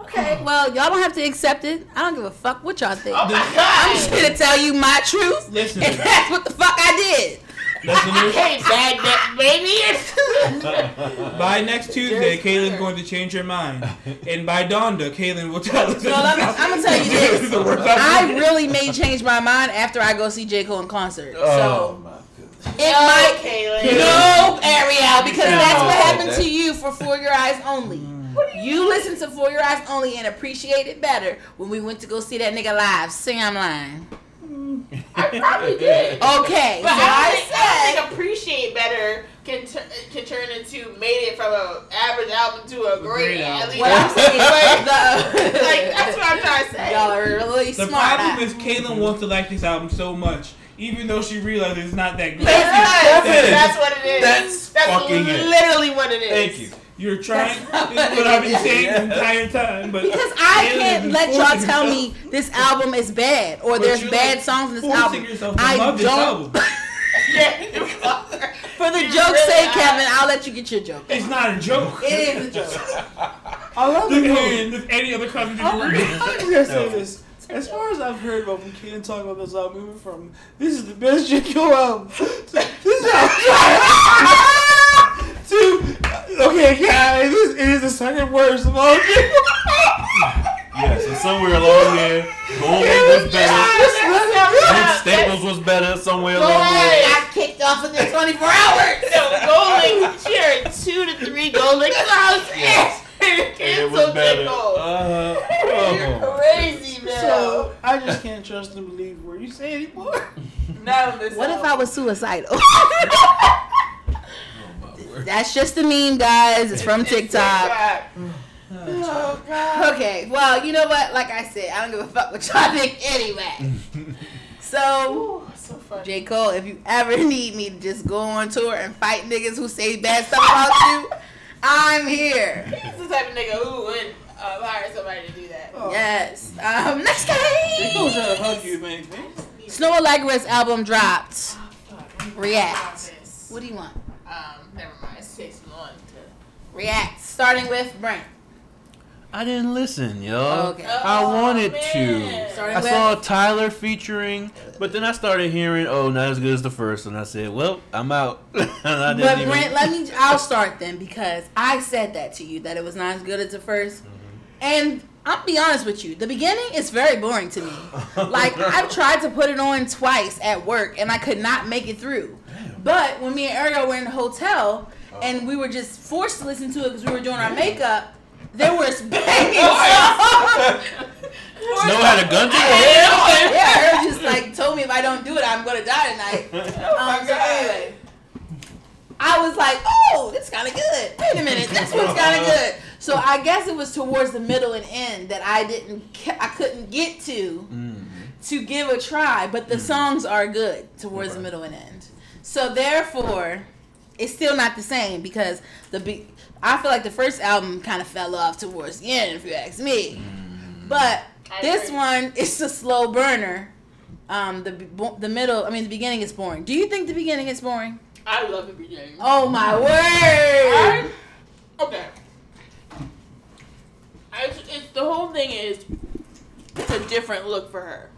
Okay, well, y'all don't have to accept it. I don't give a fuck what y'all think. Oh my I'm just gonna tell you my truth, Listen, and that's what the fuck I did. Listeners, Hey, bad neck, baby! by next Tuesday, Kaylin's going to change her mind. And by Donda, Kaylin will tell us. No, let me, I'm gonna tell you This is this. the worst I really may change my mind after I go see J Cole in concert. Oh, So my goodness. it No, might. Kaylin. No, Ariel, because No. that's what happened That- to you for For Your Eyes Only. Mm. You listened to For Your Eyes Only and appreciate it better when we went to go see that nigga live. Sing I'm lying. I probably did. Okay, But so I, I think, I said. don't think appreciate better can tur- can turn into made it from a average album to a great, great at album. least. What I'm saying, like, the, like that's what I'm trying to say. Y'all are really The smart. problem is Kaylin wants to like this album so much, even though she realizes it's not that good. That's, That's that's what it is. That's fucking it. literally what it is. Thank you. You're trying. That's This is what I've been not- saying the entire time, but Because I can't let y'all tell herself- me this album is bad or But there's bad like, songs in this album. I love this don't. album. For the You joke's really sake. Kevin, I'll let you get your joke. It's not a joke. It is a joke. I love Look it. at him. If any other cousin I'm. I'm just gonna say this. As far as I've heard about when Kaden talking about this album, moving from this is the best J. Cole album to this album to okay, guys, this is the second worst of all. J. Yes, and somewhere along here, Goldie was better. Vince Staples was better somewhere along ahead. there. got kicked off within 24 hours. Golding, sharing two to three Golding songs. Yes. It Cancel was better. J. Cole. Uh, You're oh. crazy, man. So I just can't trust and believe what you say anymore. Not on this What if. I was suicidal? My word. That's just the meme, guys. It's from TikTok. Oh god. Okay, well, you know what? Like I said, I don't give a fuck what y'all think anyway. So, Ooh, so. J. Cole, if you ever need me to just go on tour and fight niggas who say bad stuff about you, I'm here. He's the type of nigga who would uh, hire somebody to do that. Oh. Yes. Um, next They go game. trying to hug you, man. anything. Snoh Aalegra's album dropped. Oh, fuck. React. What do you want? Um, React. Starting with Brent. I didn't listen, yo. Okay. I Oh, wanted man. to. Starting I with saw Tyler featuring, but then I started hearing, "Oh, not as good as the first, and I said, "Well, I'm out." and I didn't But even- Brent, let me. I'll start then because I said that to you that it was not as good as the 1st mm-hmm. and I'll be honest with you. The beginning is very boring to me. Like I've tried to put it on twice at work and I could not make it through. But when me and Ariel were in the hotel and we were just forced to listen to it because we were doing our makeup, there was banging. Snoh had a gun to your head. yeah, Ariel just like told me if I don't do it, I'm gonna die tonight. Oh my Um, so god. anyway, I was like, oh, this kind of good. Wait a minute, this one's kind of good. So I guess it was towards the middle and end that I didn't, I couldn't get to Mm. to give a try. But the songs are good towards the middle and end. So therefore, it's still not the same because the be- I feel like the first album kind of fell off towards the end, if you ask me. But I this agree. one is a slow burner. Um, the the middle, I mean, the beginning is boring. Do you think the beginning is boring? I love the beginning. Oh my word! I, okay. I, it's, the whole thing is it's a different look for her.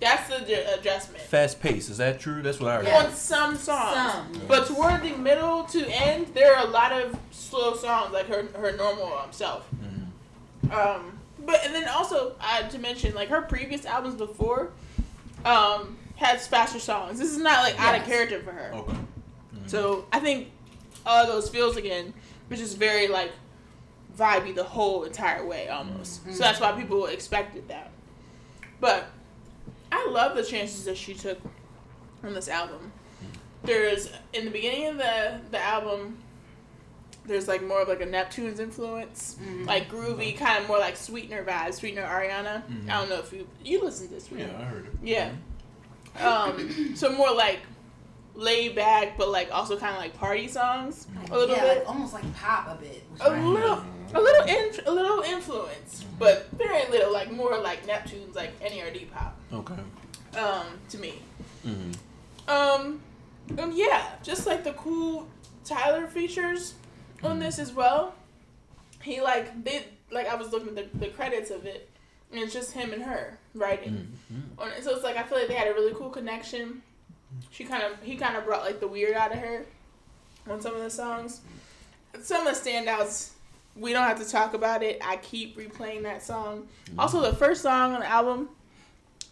That's the adjustment. Fast pace. Is that true? That's what I heard. Yeah. On some songs. Some. But toward the middle to end, there are a lot of slow songs, like her her normal um, self. Mhm. Um, but and then also uh, to mention, like her previous albums before, um, has faster songs. This is not like out of character for her. Okay. So I think all of those feels again, which is very like vibey the whole entire way almost. Mm-hmm. So that's why people expected that. But I love the chances that she took on this album. There's in the beginning of the the album. There's like more of like a Neptune's influence, Mhm. like groovy, kind of more like Sweetener vibes. Sweetener Ariana. Mhm. I don't know if you you listen to this. Yeah, I heard it. Yeah. Um, so more like laid back, but like also kind of like party songs a little yeah, bit. like, almost like pop a bit. which A I- little, a little, in, a little influence, but very little. Like more like Neptune's, like NERD pop. Okay. Um, to me. hmm Um, and yeah, just like the cool Tyler features on this as well. He like did like I was looking at the, the credits of it, and it's just him and her writing hmm on it. So it's like I feel like they had a really cool connection. She kind of he kind of brought like the weird out of her on some of the songs. Some of the standouts we don't have to talk about it. I keep replaying that song. Also, the first song on the album,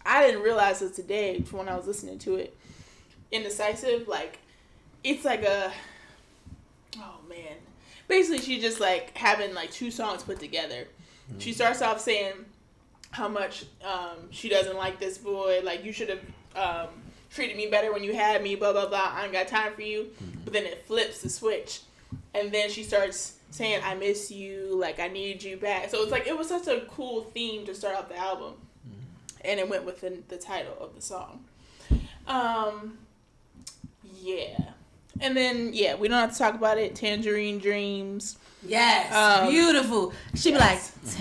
I didn't realize it today when I was listening to it. Indecisive, like it's like a oh man. Basically, she just like having like two songs put together. She starts off saying how much um, she doesn't like this boy. Like you should have um, treated me better when you had me. Blah blah blah. I ain't got time for you. But then it flips the switch, and then she starts saying, "I miss you. Like I need you back." So it's like it was such a cool theme to start off the album, and it went within the title of the song. Um, yeah, and then yeah, we don't have to talk about it. Tangerine Dreams. Yes, Um, beautiful. She'd yes. be like,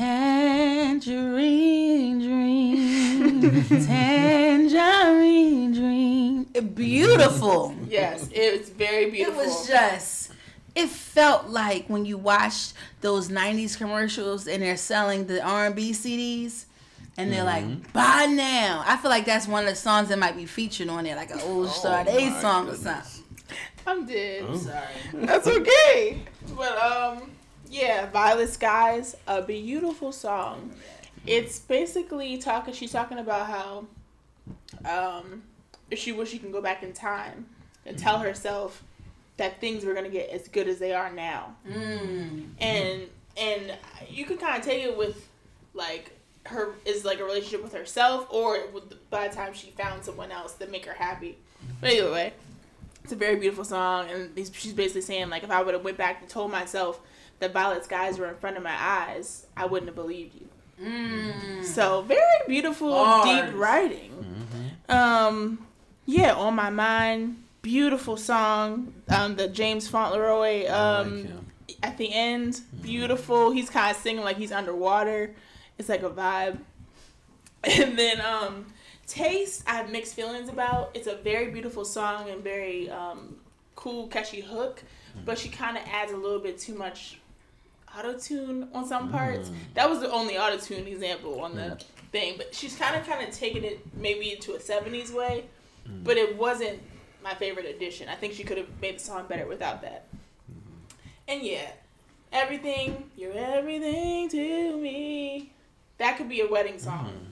Tangerine dream, tangerine dream. Beautiful. Yes, it was very beautiful. It was just, it felt like when you watched those '90s commercials and they're selling the R&B CDs, and they're like, "Buy now." I feel like that's one of the songs that might be featured on there, like an old Sade Oh my song or something. I'm dead. Oh. Sorry. That's okay. But um, yeah, Violet Skies, a beautiful song. It's basically talking. She's talking about how um, if she wish she can go back in time and tell herself that things were gonna get as good as they are now. Mm. And and you can kind of take it with like her is like a relationship with herself or with, by the time she found someone else that make her happy. But either way, It's a very beautiful song, and he's- she's basically saying like, if I would have went back and told myself that violet skies were in front of my eyes, I wouldn't have believed you. Mm. So very beautiful, Bars. deep writing. Um, yeah, on my mind, beautiful song. Um, the James Fauntleroy. I like Um, at the end, beautiful. He's kind of singing like he's underwater. It's like a vibe. And then um, Taste, I have mixed feelings about. It's a very beautiful song and very um, cool, catchy hook, mm. but she kind of adds a little bit too much auto tune on some mm. parts. That was the only auto tune example on the thing, but she's kind of kind of taking it maybe into a '70s way, mm. but it wasn't my favorite addition. I think she could have made the song better without that. Mm-hmm. And yeah, everything, you're everything to me. That could be a wedding song.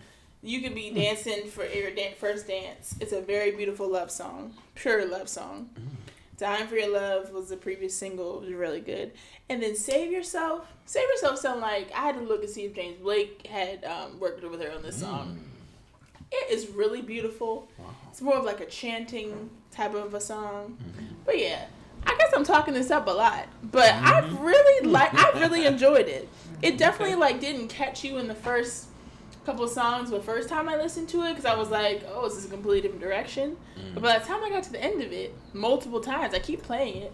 You could be hmm. dancing for your first dance. It's a very beautiful love song, pure love song. Hmm. Dying for Your Love was the previous single. It was really good. And then Save Yourself. Save Yourself sound like I had to look and see if James Blake had um, worked with her on this song. Hmm. It is really beautiful. It's more of like a chanting type of a song. But yeah, I guess I'm talking this up a lot. But I mm-hmm. really like. I really enjoyed it. It definitely like didn't catch you in the first couple songs the first time I listened to it because I was like, oh, this is a completely different direction. But by the time I got to the end of it, multiple times, I keep playing it.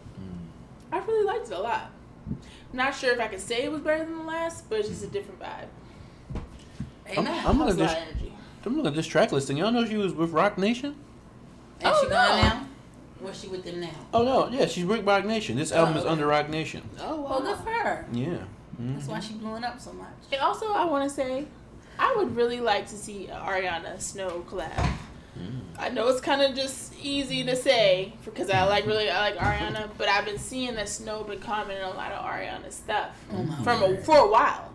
I really liked it a lot. Not sure if I could say it was better than the last, but it's just a different vibe. I'm, I'm It was looking a at lot this. of energy. I'm looking at this track listing. Y'all know she was with Roc Nation. And Oh, she gone now? Where's she with them now? Oh no, yeah, she's with Roc Nation. This album is okay. under Roc Nation. Oh, Well, good for her. Yeah. Mhm. That's why she's blowing up so much. And also, I want to say, I would really like to see a Ariana Snoh collab. I know it's kind of just easy to say because I like really I like Ariana, but I've been seeing that Snoh been commenting on a lot of Ariana stuff Oh from a, for a while.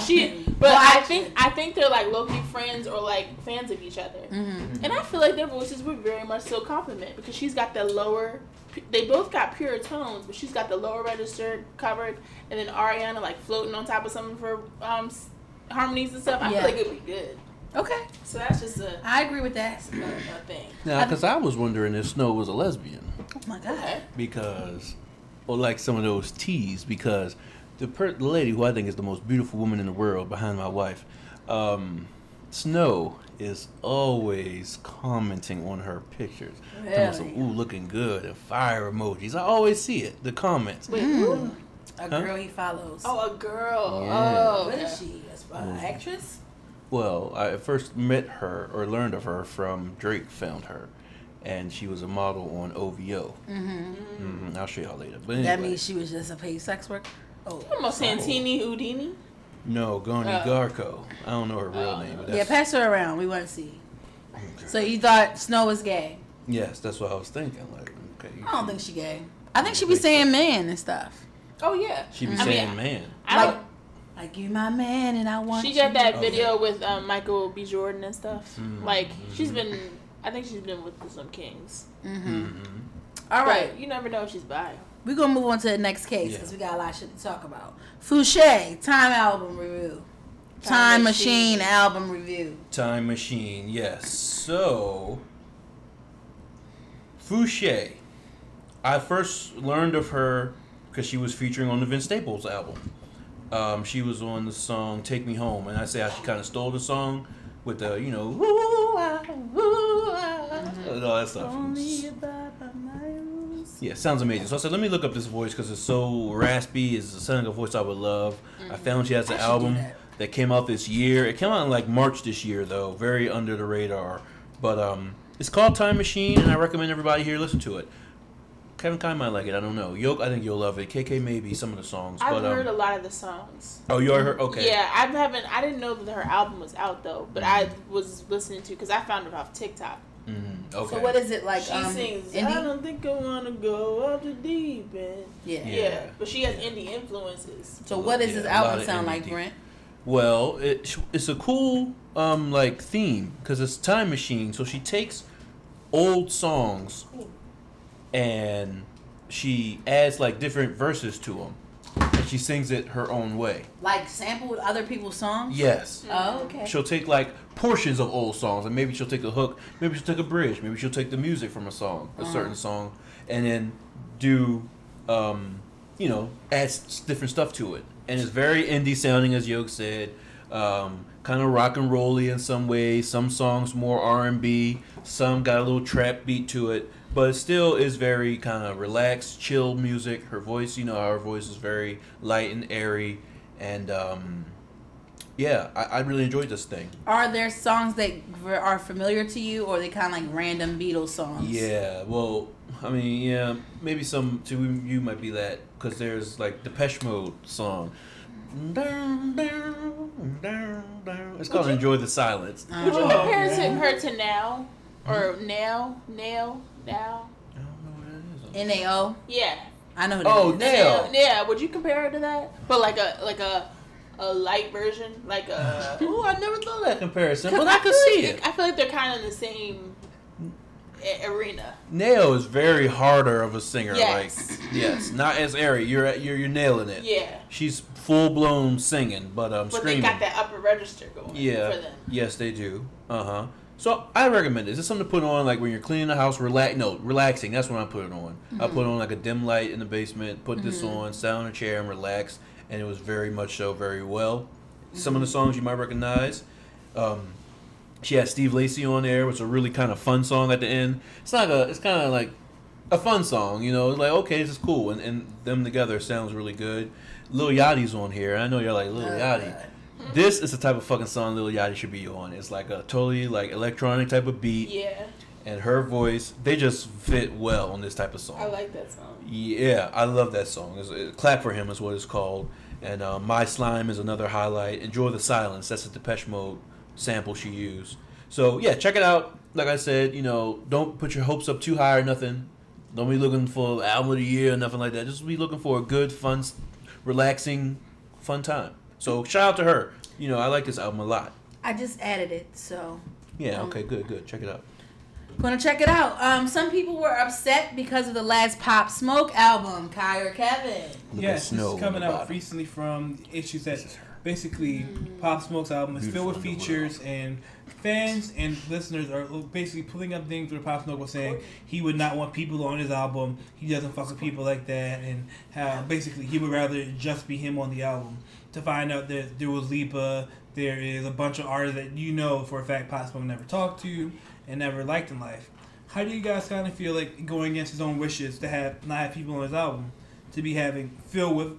She, but I think I think they're like low key friends or like fans of each other, Mm-hmm. and I feel like their voices would very much still compliment because she's got the lower. They both got pure tones, but she's got the lower register covered, and then Ariana like floating on top of some of her um s- harmonies and stuff. I Yeah. feel like it'd be good. Okay, So that's just a, I agree with that. a, a thing. Now, because I was wondering if Snoh was a lesbian. Oh my god. Because, or like some of those teas, because the, per- the lady who I think is the most beautiful woman in the world behind my wife, um, Snoh, is always commenting on her pictures. Telling us, Ooh, looking good, and fire emojis. I always see it, the comments. Wait, Mm. Who? A Huh? girl he follows. Oh, a girl. Yeah. Oh, what okay. is she? An actress? Well, I first met her or learned of her from Drake found her. And she was a model on OVO. Mm-hmm. mm-hmm. I'll show y'all later. But anyway, That means she was just a paid sex worker. Oh, Almost Santini Houdini. no, Goni Oh. Garco. I don't know her real Oh. name. But yeah. Pass her around. We want to see. So you thought Snoh was gay? Yes, that's what I was thinking. Like, okay. I don't think she gay. I think she be saying man and stuff. Oh yeah. She be I saying mean, man. I Like, like you my man and I want She got that Oh, video with um, Michael B. Jordan and stuff. Mhm. Like she's been. I think she's been with some kings. Mm-hmm. hmm All right. But you never know if she's bi. We're gonna move on to the next case because Yeah. we got a lot of shit to talk about. Fousheé, Time album review. Time, Time Machine. Machine. album review. Time Machine, yes. So, Fousheé. I first learned of her because she was featuring on the Vince Staples album. Um, she was on the song "Take Me Home," and I say how she kind of stole the song with the, you know, woo, ah, woo, ah, and all that stuff. Only abide by my rules. Yeah, sounds amazing. So I said, let me look up this voice because it's so raspy. It's a sounding a voice I would love. I found she has an album that. that. came out this year. It came out in like March this year, though, very under the radar. But um, it's called Time Machine, and I recommend everybody here listen to it. Kevin Kine might like it. I don't know. Yoke, I think you'll love it. KK maybe some of the songs. I've but heard a um, lot of the songs. oh, you already heard? Okay. Yeah, I haven't. I didn't know that her album was out though, but I was listening to because I found it off TikTok. Mhm, Okay. So what is it like? she um, sings. I don't think I wanna go off the deep end. Yeah. Yeah. Yeah. but she has indie influences. So what does Yeah, this album sound like, deep. Brent? Well, it, it's a cool um like theme because it's time machine. So she takes old songs and she adds like different verses to them. and she sings it her own way. Like sampled other people's songs. Yes. Oh, okay. She'll take like portions of old songs, and maybe she'll take a hook, maybe she'll take a bridge, maybe she'll take the music from a song, a certain song, and then do, um, you know, add different stuff to it. And it's very indie sounding, as Yoke said, um, kind of rock and rolly in some ways. Some songs more R and B, some got a little trap beat to it, but it still is very kind of relaxed, chill music. Her voice, you know, her voice is very light and airy, and um, yeah, I, I really enjoyed this thing. Are there songs that are familiar to you, or are they kind of like random Beatles songs? Yeah, well, I mean, yeah, maybe some to you might be that because there's like Depeche Mode song. Down, down, down, down. It's called you- "Enjoy the Silence." Would you Oh, compare okay. to her to now or now, now, now? I don't know what that is. Nao. Yeah. I know. Who that Oh, is. Nao. Yeah. Would you compare her to that? But like a like a a light version, like a. Oh, I never thought of that comparison, but I could see like, it. I feel like they're kind of in the same arena. Nao is very harder of a singer. Yes. Like, yes, not as airy. You're you're you're nailing it. Yeah. She's full blown singing, but um, But screaming. they got that upper register going. Yeah. For them. Yes, they do. Uh huh. So I recommend it. Is this something to put on like when you're cleaning the house? Relax. No, relaxing. That's when I put it on. I mm-hmm. put on like a dim light in the basement. Put this mm-hmm. on, sit on a chair and relax. And it was very much so very well. Some of the mm-hmm. songs you might recognize. Um, she had Steve Lacy on there, which was a really kind of fun song at the end. It's not a. It's kind of like a fun song, you know. It's like okay, this is cool, and, and them together sounds really good. Lil Yachty's on here. I know you're like Lil Oh, Yachty. This is the type of fucking song Lil Yachty should be on. It's like a totally like electronic type of beat, Yeah. and her voice they just fit well on this type of song. I like that song. Yeah, I love that song. It's, it, Clap for him is what it's called, and uh, My Slime is another highlight. Enjoy the Silence. That's a Depeche Mode sample she used. So yeah, check it out. Like I said, you know, don't put your hopes up too high or nothing. Don't be looking for album of the year or nothing like that. Just be looking for a good, fun, relaxing, fun time. So shout out to her. You know, I like this album a lot. I just added it, so Yeah. Okay. Good. Good. Check it out. gonna check it out. Um, some people were upset because of the last Pop Smoke album. Kai or Kevin? Look at yes, this is coming out bottom. recently from issues that This is her. basically Pop Smoke's album is filled with features and fans and listeners are basically pulling up things where Pop Smoke was saying he would not want people on his album. He doesn't fuck with people like that, and how basically he would rather just be him on the album. To find out that there was Lipa, there is a bunch of artists that you know for a fact Pop Smoke never talked to and never liked in life. How do you guys kind of feel like going against his own wishes to have not have people on his album? To be having filled with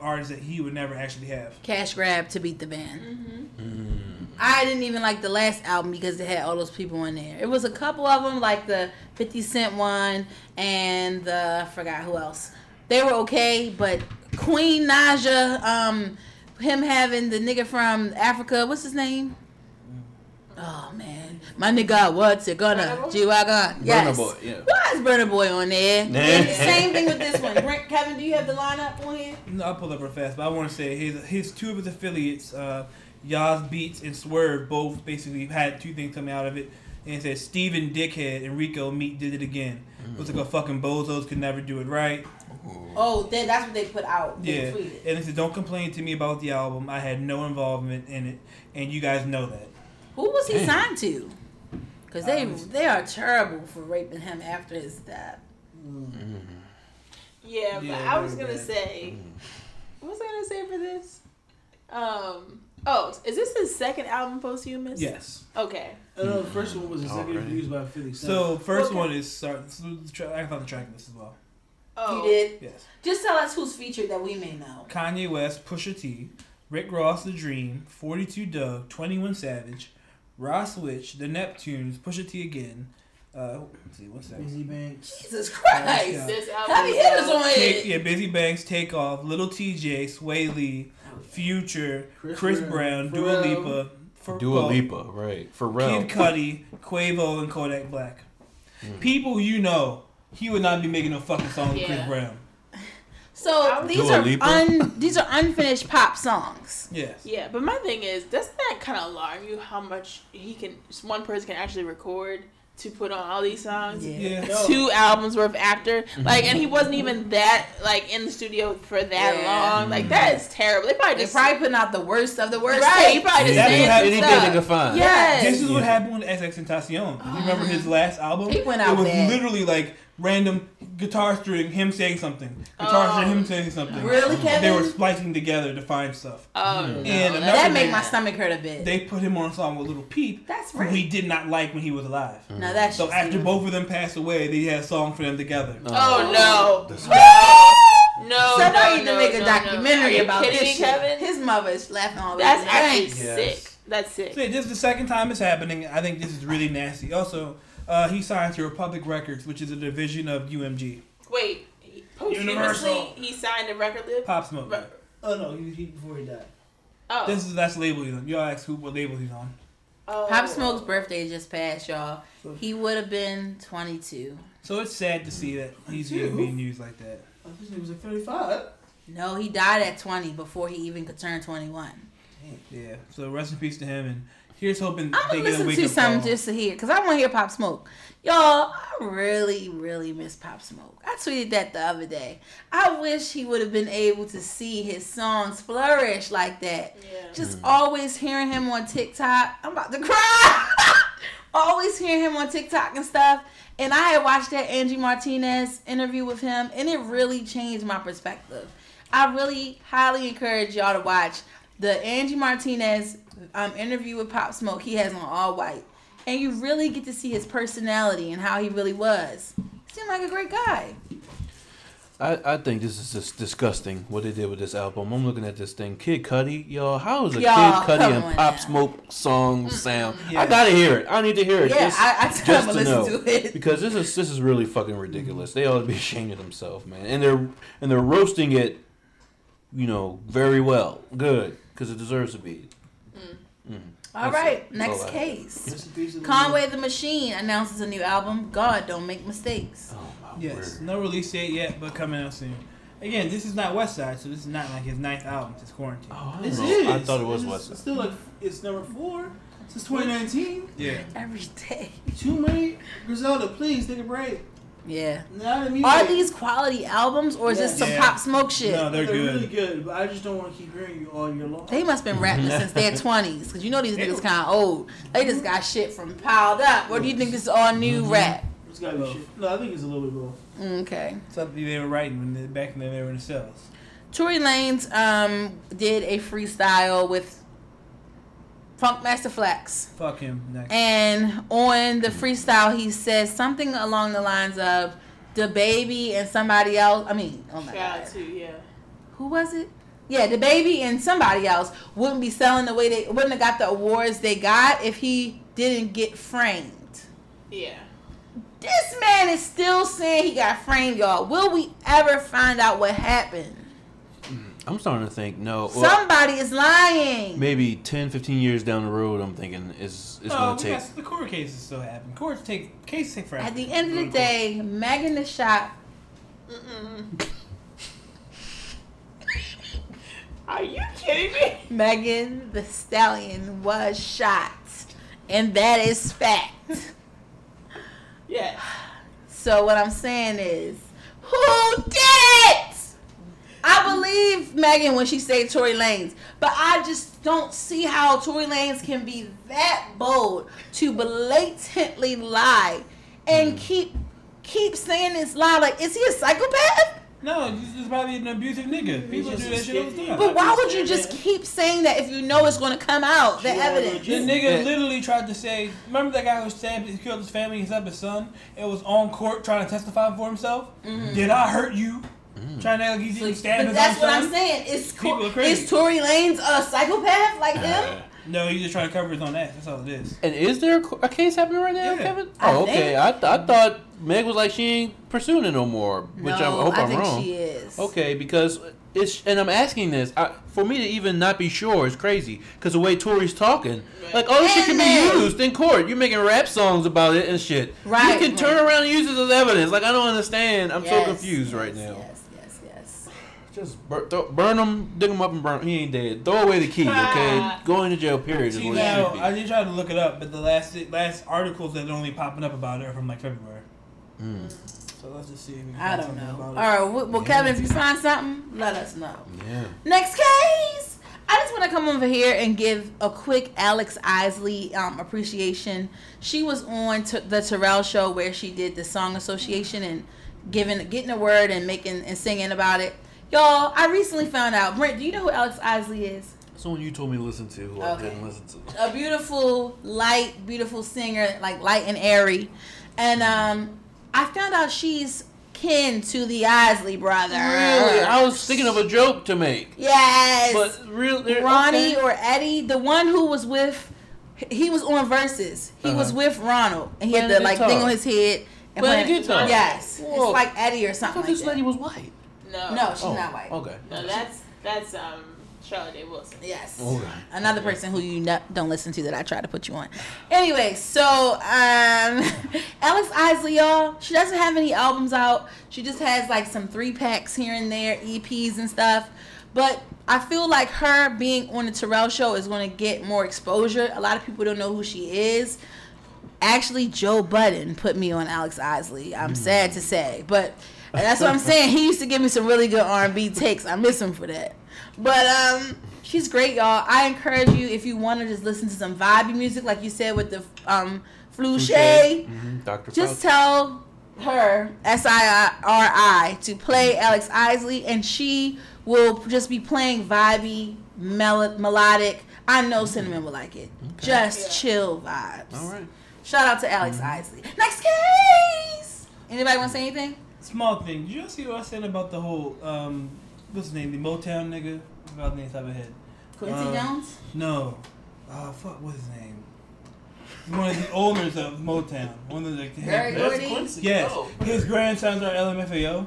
artists that he would never actually have. Cash grab to beat the band. Mm-hmm. Mm. I didn't even like the last album because it had all those people in there. It was a couple of them, like the 50 Cent one and the, I forgot who else. They were okay, but Queen Naja, um, him having the nigga from Africa, what's his name? Oh man, my nigga, what's it gonna? Burna Boy? G Wagon. Yes. Burna Boy, yeah. Why is Burna Boy on there? Same thing with this one. Brent, Kevin, do you have the lineup on here? No, I'll pull up real fast, but I want to say his his two of his affiliates, uh, Yaz Beats and Swerve, both basically had two things coming out of it. And it says Steven Dickhead and Rico Meat did it again. It was like a fucking bozos could never do it right. Oh, then that's what they put out. They Yeah, tweeted. and it said don't complain to me about the album. I had no involvement in it, and you guys know that. Who was he Damn. signed to? Because they Um, they are terrible for raping him after his death. Yeah, but Yeah, I was gonna bad. say, what was I gonna say for this? Um. Oh, is this his second album posthumous? Yes. Okay. I know the first one was Alright. executive produced by Philly. So first Okay. one is sorry, this is I found the track list as well. Oh. You did. Yes. Just tell us who's featured that we may know. Kanye West, Pusha T, Rick Ross, The Dream, 42 Dugg, 21 Savage, Ross Witch, The Neptunes, Pusha T again. Uh, let's see, what's that? Bizzy Banks. Jesus Christ! Yeah. This album. Heavy hitters on Take, it. yeah, Bizzy Banks, Takeoff, Little TJ, Swae Lee, Future, Chris Chris, Brown, Brown, Dua Pharrell. Lipa, Ph- Dua well, Lipa, right? Pharrell. Kid Cudi, Quavo, and Kodak Black. People you know, he would not be making a fucking song with Chris Brown. So these Dua are Lipa? un, these are unfinished pop songs. Yes. Yeah, but my thing is, doesn't that kind of alarm you how much he can, one person can actually record to put on all these songs. Yeah. Yeah. Two albums worth after, like, and he wasn't even that like in the studio for that Yeah. long. Like mm. that is terrible. They probably They're just probably putting out the worst of the worst. Right, he tapes. probably just That's saying what happened. some Anything they stuff. can find. Yes. This is what happened with XXXTentacion. You remember his last album? He went out. It was bad. literally like random guitar string, him saying something, guitar Oh. string, him saying something. Really, They were splicing together to find stuff. Oh, Hmm. no, And that- another That make my stomach hurt a bit. They put him on a song with Little Peep, That's who right. he did not like when he was alive. no, that's So just- after both of them passed away, they had a song for them together. Oh no! That's- No, no, Somebody no, need to no, make a no, documentary no. About this me, shit. Kevin? His mother is laughing all the That's way. actually Yes. sick. That's sick. So yeah, this is the second time it's happening. I think this is really nasty. Also, uh, he signed to Republic Records, which is a division of UMG. Wait, he- posthumously Universal. he signed a record deal. Pop Smoke. Right. Oh no, he, he before he died. Oh, This is that's the label he's on. Y'all ask who what label he's on. oh. Pop Smoke's birthday just passed, y'all. He would have been 22. So it's sad to see that he's Two? being used like that. I think he was like 35. No, he died at 20 before he even could turn 21. Yeah. So rest in peace to him, and here's hoping I'm they gonna get listen wake to up something call. just to hear, because I want to hear Pop Smoke. Y'all, I really, really miss Pop Smoke. I tweeted that the other day. I wish he would have been able to see his songs flourish like that. Yeah. Just mm. always hearing him on TikTok. I'm about to cry. always hearing him on TikTok and stuff. And I had watched that Angie Martinez interview with him, and it really changed my perspective. I really highly encourage y'all to watch the Angie Martinez um, interview with Pop Smoke. He has on all white, and you really get to see his personality and how he really was. He seemed like a great guy. I, I think this is just disgusting what they did with this album. I'm looking at this thing. Kid Cudi, y'all, how is a Y'all, Kid Cudi and Pop now. Smoke song sound? I gotta hear it. I need to hear it. Yeah, just, I, I just him to to listen know. to it. because this is this is really fucking ridiculous. They ought to be ashamed of themselves, man. And they're and they're roasting it, you know, very well, good, because it deserves to be. Mm. All That's right, it. Next all case. Rest in peace to the Conway the Machine announces a new album. God, don't make mistakes. Oh my Yes. word. No release date yet, but coming out soon. Again, this is not Westside, so this is not like his ninth album. It's quarantine. Oh, I, This don't is. I thought it was It's- Westside. still like it's number four since 2019. Yeah. Every day. Too many. Griselda, please take a break. Yeah. Not a music. Are these quality albums or is this some Yeah. pop smoke shit? No, they're, They're, good. really good, but I just don't want to keep hearing you all year long. They must have been rapping since their twenties, because you know these niggas kind of old. They just got shit from piled up. What do you think this is all new rap? It's gotta be shit. No, I think it's a little bit both. Okay. Something they were writing when they, back when they were in the cells. Tory Lanez um did a freestyle with Funkmaster Flex. Fuck him. Next. And on the freestyle, he says something along the lines of DaBaby and somebody else. I mean, oh my Shout god, out to yeah. who was it? Yeah, DaBaby and somebody else wouldn't be selling the way they wouldn't have got the awards they got if he didn't get framed. Yeah. This man is still saying he got framed, y'all. Will we ever find out what happened? I'm starting to think no. Well, Somebody is lying. maybe 10, 15 years down the road, I'm thinking is it's no, oh, gonna we take. got- the court cases still happen. Courts take cases take forever. At the end of the day, Megan the shot. Mm-mm. Are you kidding me? Megan Thee Stallion was shot, and that is fact. Yeah. So what I'm saying is, who did it? I believe Megan when she said Tory Lanez, but I just don't see how Tory Lanez can be that bold to blatantly lie and mm. keep keep saying this lie. Like, is he a psychopath? No, he's just probably an abusive nigga. People do that shit all the time. But why would you just keep saying that if you know it's going to come out? The She evidence. The already- nigga literally tried to say, remember that guy who stabbed, he killed his family, he stabbed his son, and was on court trying to testify for himself? Mm-hmm. Did I hurt you? Trying to like he didn't stab But that's what son? I'm saying. Is People are crazy. is Tory Lanez a psychopath like him? Uh, No, he's just trying to cover his own ass. That's all it is. and is there a case happening right now, Yeah. Kevin? I Oh, okay. I, th- I thought Meg was like she ain't pursuing it no more, which I no, hope I I'm think wrong. she is. Okay, because it's and I'm asking this I, for me to even not be sure is crazy because the way Tory's talking, like oh this shit can be used in court. You're making rap songs about it and shit. Right, You can turn around and use it as evidence. Like I don't understand. I'm so confused right now. Yes, yes, yes. Just bur- throw, burn him, dig him up, and burn. He ain't dead. Throw away the key, okay? Going to jail. Period. Is See what it now, should be. I did try to look it up, but the last last articles that are only popping up about it are from like February. Mm. So let's just see. If we can I find don't something know. about All it. right, well, well, Kevin, if you find something, let us know. Yeah. Next case. I just want to come over here and give a quick Alex Isley um, appreciation. She was on t- the Terrell show where she did the song association and giving getting a word and making and singing about it. Y'all, I recently found out. Brent, do you know who Alex Isley is? Someone you told me to listen to who I didn't listen to. a beautiful, light, beautiful singer, like light and airy. And um, I found out she's kin to the Isley brother. Really? I was thinking of a joke to make. Yes. But real Ronnie okay. or Eddie, the one who was with, he was on verses. He was Uh-huh. with Ronald, and he had the like guitar. thing on his head. And Playing playing- guitar. Yes, Whoa. it's like Eddie or I something thought like this that. lady was white. No. No, she's Oh, not white. Okay. No, that's that's um Charlotte Day Wilson. Yes. Okay. Another person who you no- don't listen to that I try to put you on. Anyway, so um, Alex Isley, y'all, she doesn't have any albums out. She just has like some three packs here and there, EPs and stuff. But I feel like her being on the Terrell show is going to get more exposure. A lot of people don't know who she is. Actually, Joe Budden put me on Alex Isley. I'm sad to say, but that's what I'm saying. He used to give me some really good R&B takes. I miss him for that. But um, she's great, y'all. I encourage you if you want to just listen to some vibey music, like you said with the um, Fluche. Mm-hmm. Dr. Just Fauci. tell her S I R I to play Alex Isley, and she will just be playing vibey, mel- melodic. I know Cinnamon will like it. Okay. Just Yeah. chill vibes. All right. Shout out to Alex Isley. Next case. Anybody want to say anything? Small thing. Did you all see what I said about the whole um, what's his name? The Motown nigga. About the name top of my head. Quincy Uh, Jones. No. Oh fuck. What's his name? One of the owners of Motown. One of the like, the Berry head- Gordy? Quincy. Yes. Oh. His grandsons are LMFAO.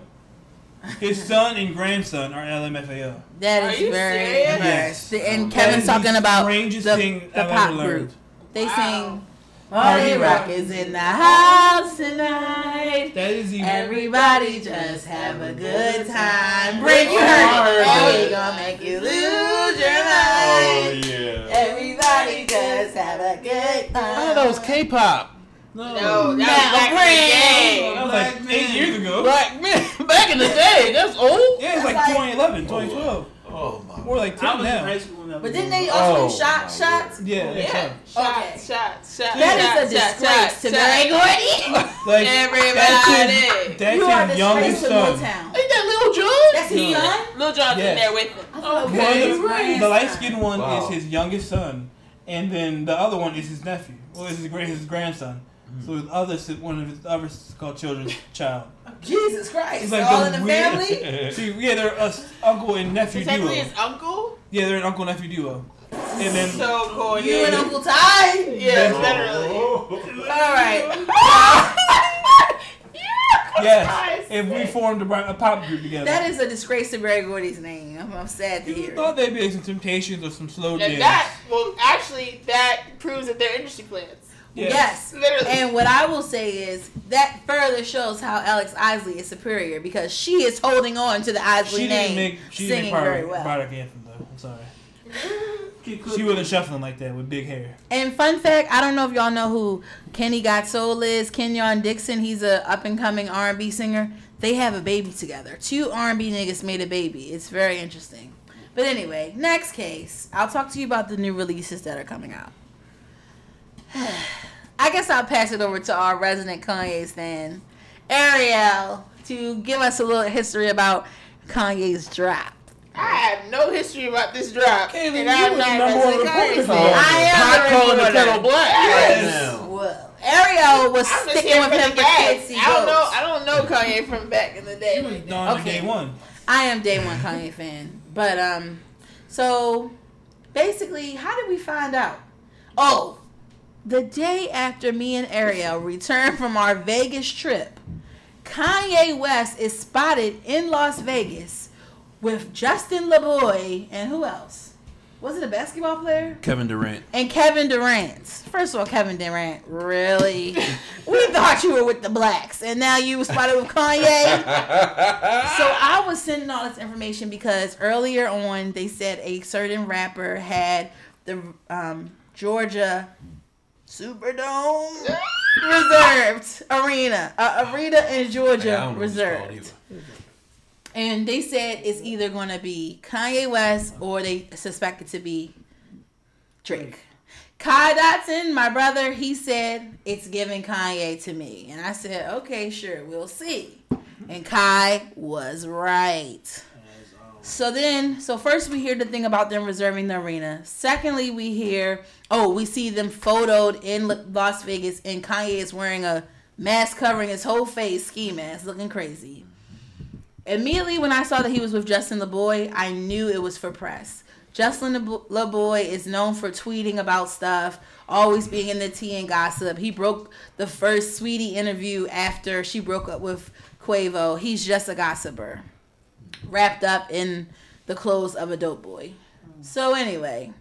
His son and grandson are LMFAO. That Are is you very serious? Yes. And Kevin's talking about strangest the, thing the pop group. They Wow. sing. Party Party Rock. Rock is in the house tonight. That is the Everybody just have a good time. Bring you heard it. Oh, We gonna make you lose your oh, mind. Oh, yeah. Everybody just have a good time. Oh, that was K-pop. no. No, that Now, was back in the day. That was like eight years ago. Black man, back in the day. That's old. Yeah, it's like Like- 2011, 2012. Oh my. Or like I 10 was in high school when that But was didn't they on. also Oh, do shot shots? Yeah, that's Yeah, shots, Okay. shots, shots. That is a shots, disgrace shots, to shots. Gordy. Like, Everybody. That's his, You are that's his disgrace youngest son. Motown. Ain't that Lil Jon? That's his No. son? Lil Jon's Yes. in there with him. I thought Oh, it was One his the, grandson. the light skinned one Wow. is his youngest son, and then the other one is his nephew. Well, is his grand his grandson. So his other one of his other called children's child. Jesus Christ. It's like all in the weird- family? See, yeah, they're a s- uncle and nephew Is duo. technically his uncle? Yeah, they're an uncle nephew duo. And then So cool. You yeah. and Uncle Ty? Yeah, literally. All right. yes, if we formed a, a pop group together. That is a disgrace to Berry Gordy's name. I'm, I'm sad to you hear. thought it. they'd be like some Temptations or some slow jams. And that, well, actually, that proves that they're industry plans. Yeah. Yes. Literally. And what I will say is that further shows how Alex Isley is superior because she is holding on to the Isley She name, didn't make she didn't singing make very product, well. product anthem though. I'm sorry. She wasn't shuffling like that with big hair. And fun fact, I don't know if y'all know who Kenny Got Soul is. Kenyon Dixon, he's a up and coming R&B singer. They have a baby together. Two R&B niggas made a baby. It's very interesting. But anyway, next case. I'll talk to you about the new releases that are coming out. I guess I'll pass it over to our resident Kanye fan, Ariel, to give us a little history about Kanye's drop. I have no history about this drop. Kaylin, and I'm was not the number one Kanye reporter for fan. I am Hot the calling the reporter. kettle black Yes. right now. Well, Ariel was I'm sticking with him the for gas. I don't know. I don't know Kanye from back in the day. She was like Okay. day one. I am day one Kanye fan. But um so basically how did we find out? Oh, the day after me and Ariel returned from our Vegas trip, Kanye West is spotted in Las Vegas with Justin LaBoy and who else? Was it a basketball player? Kevin Durant. And Kevin Durant. First of all, Kevin Durant, really? we thought you were with the blacks, and now you spotted with Kanye. so I was sending all this information because earlier on they said a certain rapper had the um, Georgia Superdome reserved arena, uh, arena in Georgia don't know what it's called reserved. And they said it's either going to be Kanye West or they suspect it to be Drake. Kai Dotson, my brother, he said it's giving Kanye to me. And I said, okay, sure, we'll see. And Kai was right. So then, so first we hear the thing about them reserving the arena. Secondly, we hear, oh, we see them photoed in Las Vegas, and Kanye is wearing a mask covering his whole face, ski mask, looking crazy. Immediately when I saw that he was with Justin LaBoy, I knew it was for press. Justin LeBo- LaBoy is known for tweeting about stuff, always being in the tea and gossip. He broke the first Saweetie interview after she broke up with Quavo. He's just a gossiper wrapped up in the clothes of a dope boy. So anyway,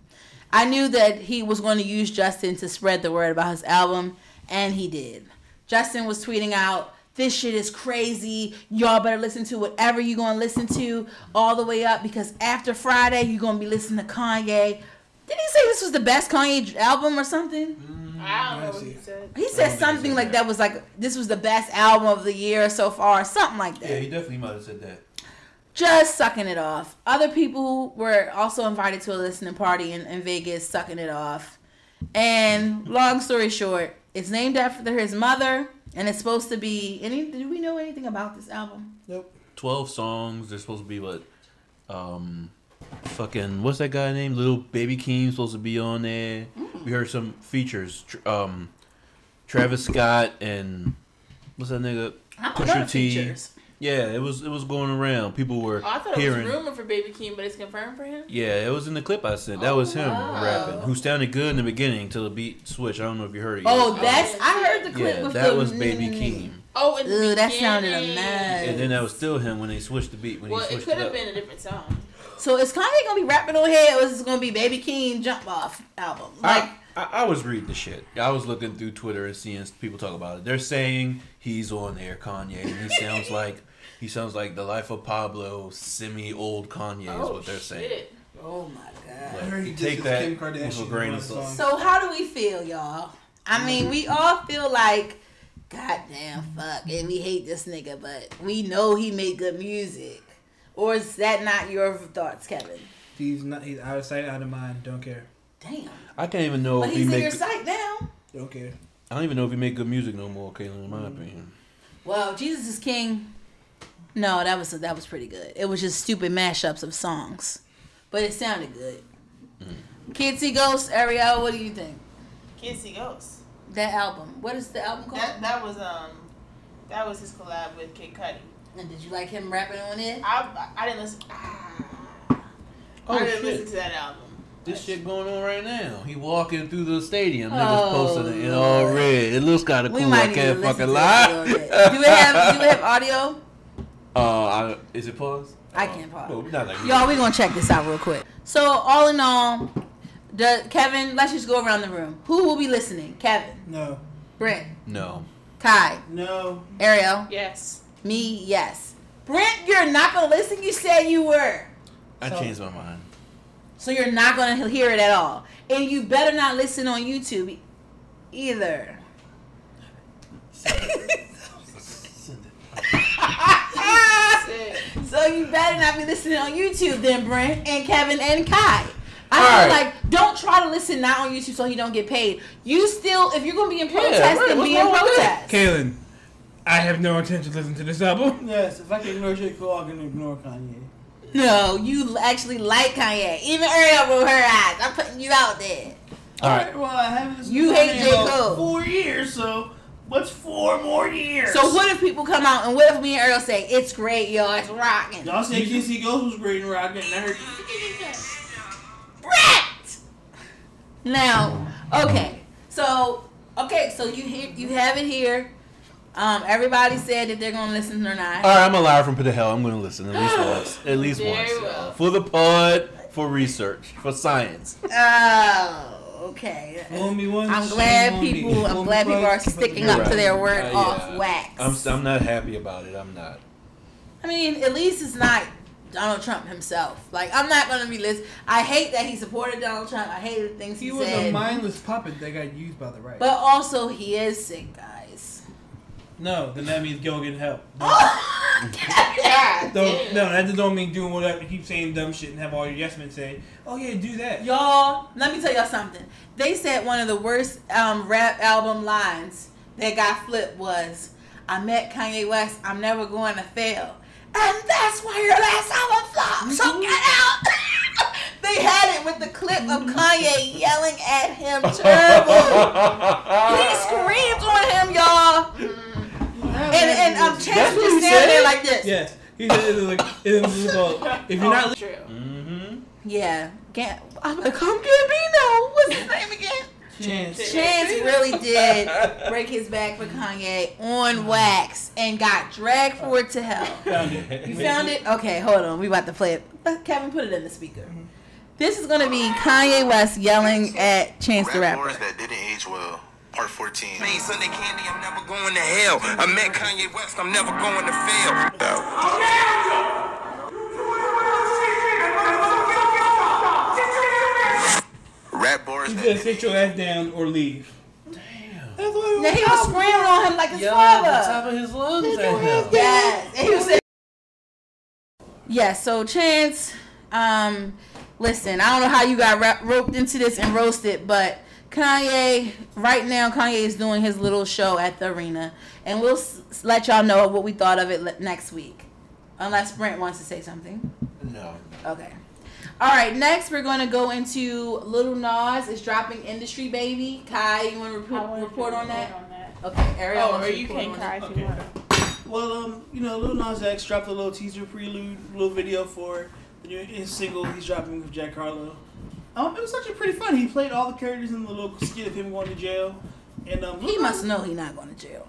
I knew that he was going to use Justin to spread the word about his album, and he did. Justin was tweeting out, "This shit is crazy. Y'all better listen to whatever you're going to listen to all the way up because after Friday you're going to be listening to Kanye." Did he say this was the best Kanye album or something? Mm, I don't know what he said. He said don't think he something like that. that was like this was the best album of the year so far, something like that. Yeah, he definitely might have said that. Just sucking it off. Other people were also invited to a listening party in, in Vegas, sucking it off. And long story short, it's named after his mother, and it's supposed to be. Any? Do we know anything about this album? nope. Twelve songs. They're supposed to be what? Um, fucking what's that guy named? Little Baby Keem supposed to be on there. We heard some features. Um, Travis Scott and what's that nigga? I Pusha don't know the T. features. Yeah, it was it was going around. People were Oh, I thought it hearing. was rumor for Baby Keem, but it's confirmed for him. Yeah, it was in the clip I sent. That oh, was him wow. rapping, who sounded good in the beginning till the beat switched. I don't know if you heard it. yet. Oh, that's I heard the clip yeah, with that the was Baby Keem. Oh, in the Ooh, that sounded beginning. nice. And then that was still him when they switched the beat when Well, he it could have been a different song. So is Kanye gonna be rapping on here, or is it gonna be Baby Keem Jump Off album? Like, I, I, I was reading the shit. I was looking through Twitter and seeing people talk about it. They're saying he's on there, Kanye, and he sounds like he sounds like the life of Pablo, semi old Kanye is oh, what they're saying. shit. oh my god. Like, I heard he take that Kim with Kardashian a grain of salt. So how do we feel, y'all? I mean, we all feel like, goddamn fuck, and we hate this nigga, but we know he made good music. Or is that not your thoughts, Kevin? He's not. He's out of sight, out of mind. Don't care. Damn. I can't even know But if he he's in your sight now. Don't care. I don't even know if he make good music no more, Kaylin. In my opinion. Well, Jesus is King. No, that was that was pretty good. It was just stupid mashups of songs, but it sounded good. Kids See Ghosts, Ariel, what do you think? Kids See Ghosts. That album. What is the album called? That that was um, that was his collab with Kid Cudi. and did you like him rapping on it? I I didn't listen. Ah, Oh, I didn't shit. listen to that album. This shit going on right now. He walking through the stadium. Niggas Oh, posting it in all red. It looks kind of cool. I can't fucking lie. it a little bit. Do it have do it have audio? Uh, I, is it pause? I can't pause. Oh, not like Y'all, we gonna check this out real quick. So all in all, the Kevin, let's just go around the room. Who will be listening? Kevin, No. Brent, No. Kai, No. Ariel, Yes. me, yes. Brent, you're not gonna listen. You said you were, I So- changed my mind. so you're not gonna hear it at all, and you better not listen on YouTube either. Sick. So you better not be listening on YouTube then, Brent and Kevin and Kai. I All feel right. like don't try to listen not on YouTube so you don't get paid. You still, if you're gonna be in Yeah, protest, right. then What's be in wrong with that? protest. Kaylin, I have no intention to listen to this album. Yes, if I can ignore J. Cole, I can ignore Kanye. No, you actually like Kanye. Even Ariel rolled her eyes. I'm putting you out there. All right. Well, I haven't listened You to hate Kanye J. in Cole. Four years, so what's four more years? So what if people come out and what if me and Earl say it's great, yo, it's rocking? Y'all said Kids See Ghost was great and rocking, and I heard. Brett. Now, okay, so okay, so you hear you have it here. Um, everybody said that they're gonna listen or not. All right, I'm a liar from pit of hell. I'm going to listen at least once. At least Very once. well. For the pod. for research, for science. Oh, okay. Once, I'm glad on me. people. I'm glad people are sticking up to their word Uh, off yeah. wax. I'm, I'm not happy about it. I'm not. I mean, at least it's not Donald Trump himself. Like, I'm not gonna be list. I hate that he supported Donald Trump. I hated the things he, said. He was said. a mindless puppet that got used by the right. but also, he is sick, guys. no, then that means go get help. God Don't, no, that just don't mean doing whatever. Keep saying dumb shit and have all your yes men say, "Oh yeah, do that." Y'all, let me tell y'all something. They said one of the worst um, rap album lines that got flipped was, "I met Kanye West. I'm never going to fail." And that's why your last album flopped. So mm-hmm. get out. they had it with the clip of mm-hmm. Kanye yelling at him terrible. he screamed on him, y'all. Mm-hmm. And and um, Chance That's what was standing there like this. Yes, he said it like it was called. If you're not True. Mm-hmm. Yeah. Can't, I'm like, come Gambino. What's his name again? chance, Chance really did break his back for Kanye on wax and got dragged forward to hell. found it. You found it? Okay, hold on. We about to play it. Uh, Kevin, put it in the speaker. This is gonna be Kanye West yelling at Chance the Rap Rapper. wars that didn't age well. Part 14. Made Sunday candy, I'm never going to hell. I met Kanye West, I'm never going to fail. Rap wars He that "Sit your ass down or leave." That's what Now he was screaming on him like his Yo, the top father. of his lungs at him. Yes, and he was saying. Yes, so Chance, um, listen, I don't know how you got ra- roped into this and roasted, but Kanye, right now, Kanye is doing his little show at the arena, and we'll s- let y'all know what we thought of it le- next week, unless Brent wants to say something. No. Okay. All right. Next, we're going to go into Lil Nas X dropping Industry Baby. Kai, you want to I report, report on that? on that. Okay, Ariel. Oh, wants or you can on cry if you Okay. want. Well, um, you know, Lil Nas X dropped a little teaser prelude, little video for the new his single he's dropping with Jack Harlow. Um, it was actually pretty fun. He played all the characters in the little skit of him going to jail, and um, He must know he's not going to jail.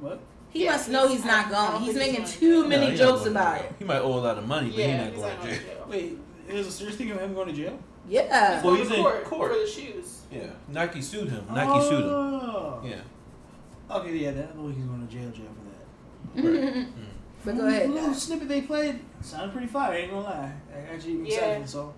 What? He Yeah, must know he's- he's not going. He's think he's making going too many No, jokes about it. He might owe a lot of money, but Yeah, he's not he's going not to jail. jail. Wait, there's a serious thing of him going to jail? Yeah. Well, Going he's to in court, court. for the shoes. Yeah. Nike sued him. Nike sued him. oh. Yeah. Okay, yeah, that, I know he's going to jail, jail for that. but go ahead. The little snippet they played sounded pretty fire. I ain't gonna lie. I actually am excited Yeah. for the song.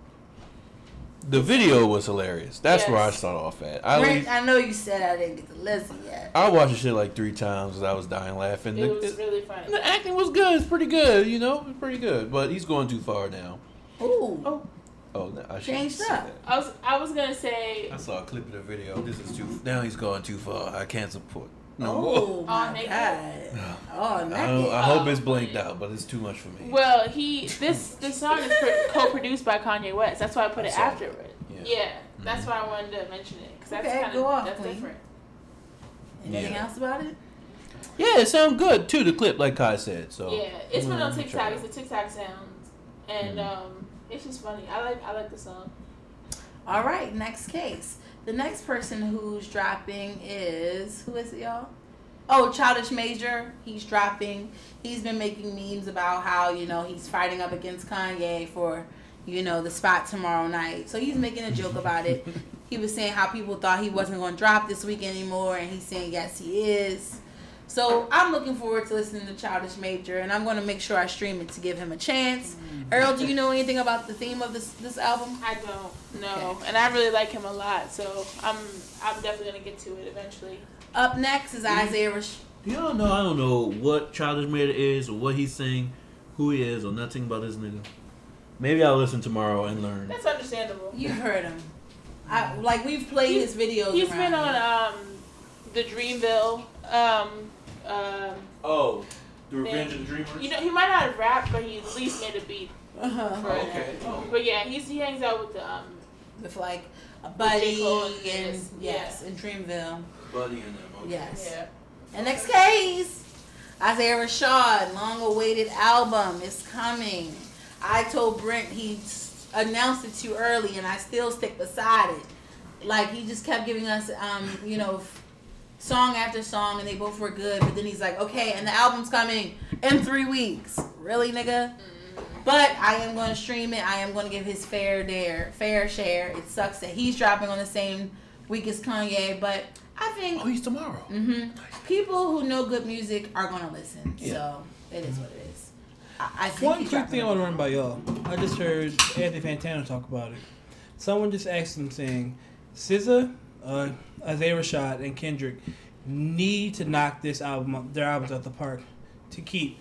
The video was hilarious. That's where I Yes. start off at. I Brent, least, I know you said I didn't get to listen yet. I watched the shit like three times because I was dying laughing. It The- was really funny. the acting was good. It's pretty good. You know, it's pretty good. But he's going too far now. Ooh. Oh. Oh, no, I Changed up. that. I was I was gonna say I saw a clip of the video. This is too. Now he's going too far. I can't support. No Oh more. my naked. god. Oh, I, naked. I hope Oh, it's blanked out, but it's too much for me. Well, he this this song is pro- co-produced by Kanye West. That's why I put it saw after that. it. Yeah. Yeah, that's why I wanted to mention it because that's Okay, kind go of off, that's Queen. different. Anything Yeah. else about it? Yeah, it sounds good too. The clip, like Kai said. So yeah, it's been on Mm, TikTok. try It's it. a TikTok sound, and Mhm. um, it's just funny. I like I like the song. All right, next case. The next person who's dropping is who is it, y'all? Oh, Childish Major. He's dropping. He's been making memes about how you know he's fighting up against Kanye for you know the spot tomorrow night. So he's making a joke about it. He was saying how people thought he wasn't going to drop this week anymore, and he's saying yes, he is. So I'm looking forward to listening to Childish Major, and I'm going to make sure I stream it to give him a chance. Earl, do you know anything about the theme of this this album? I don't know, and I really like him a lot. So I'm I'm definitely gonna get to it eventually. Up next is Isaiah Rash- Y'all know I don't know what Childish Major is or what he's saying, who he is, or nothing about this nigga. Maybe I'll listen tomorrow and learn. That's understandable. You've heard him. I like we've played He's- his videos. He's around been on um the Dreamville. Um, um, Oh, the Revenge of the Dreamers. you know he might not have rapped, but he at least made a beat uh-huh. for it. okay. Oh. But yeah, he's he hangs out with the um with like a buddy J. And and this, yes, in Dreamville. Buddy and them. Okay. Yes. yeah. And next case, Isaiah Rashad, long-awaited album is coming. I told Brent he announced it too early, and I still stick beside it. Like he just kept giving us, um, you know, f- song after song, and they both were good. But then he's like, okay, and the album's coming in three weeks. Really, nigga? But I am going to stream it. I am going to give his fair dare, fair share. It sucks that he's dropping on the same week as Kanye, but I think Oh, he's tomorrow. hmm people who know good music are going to listen. Yeah. So it is what it is. I, I think One quick thing I want to run by y'all. I just heard Anthony Fantano talk about it. Someone just asked him saying, SZA, uh, Isaiah Rashad, and Kendrick need to knock this album, their albums out the park, to keep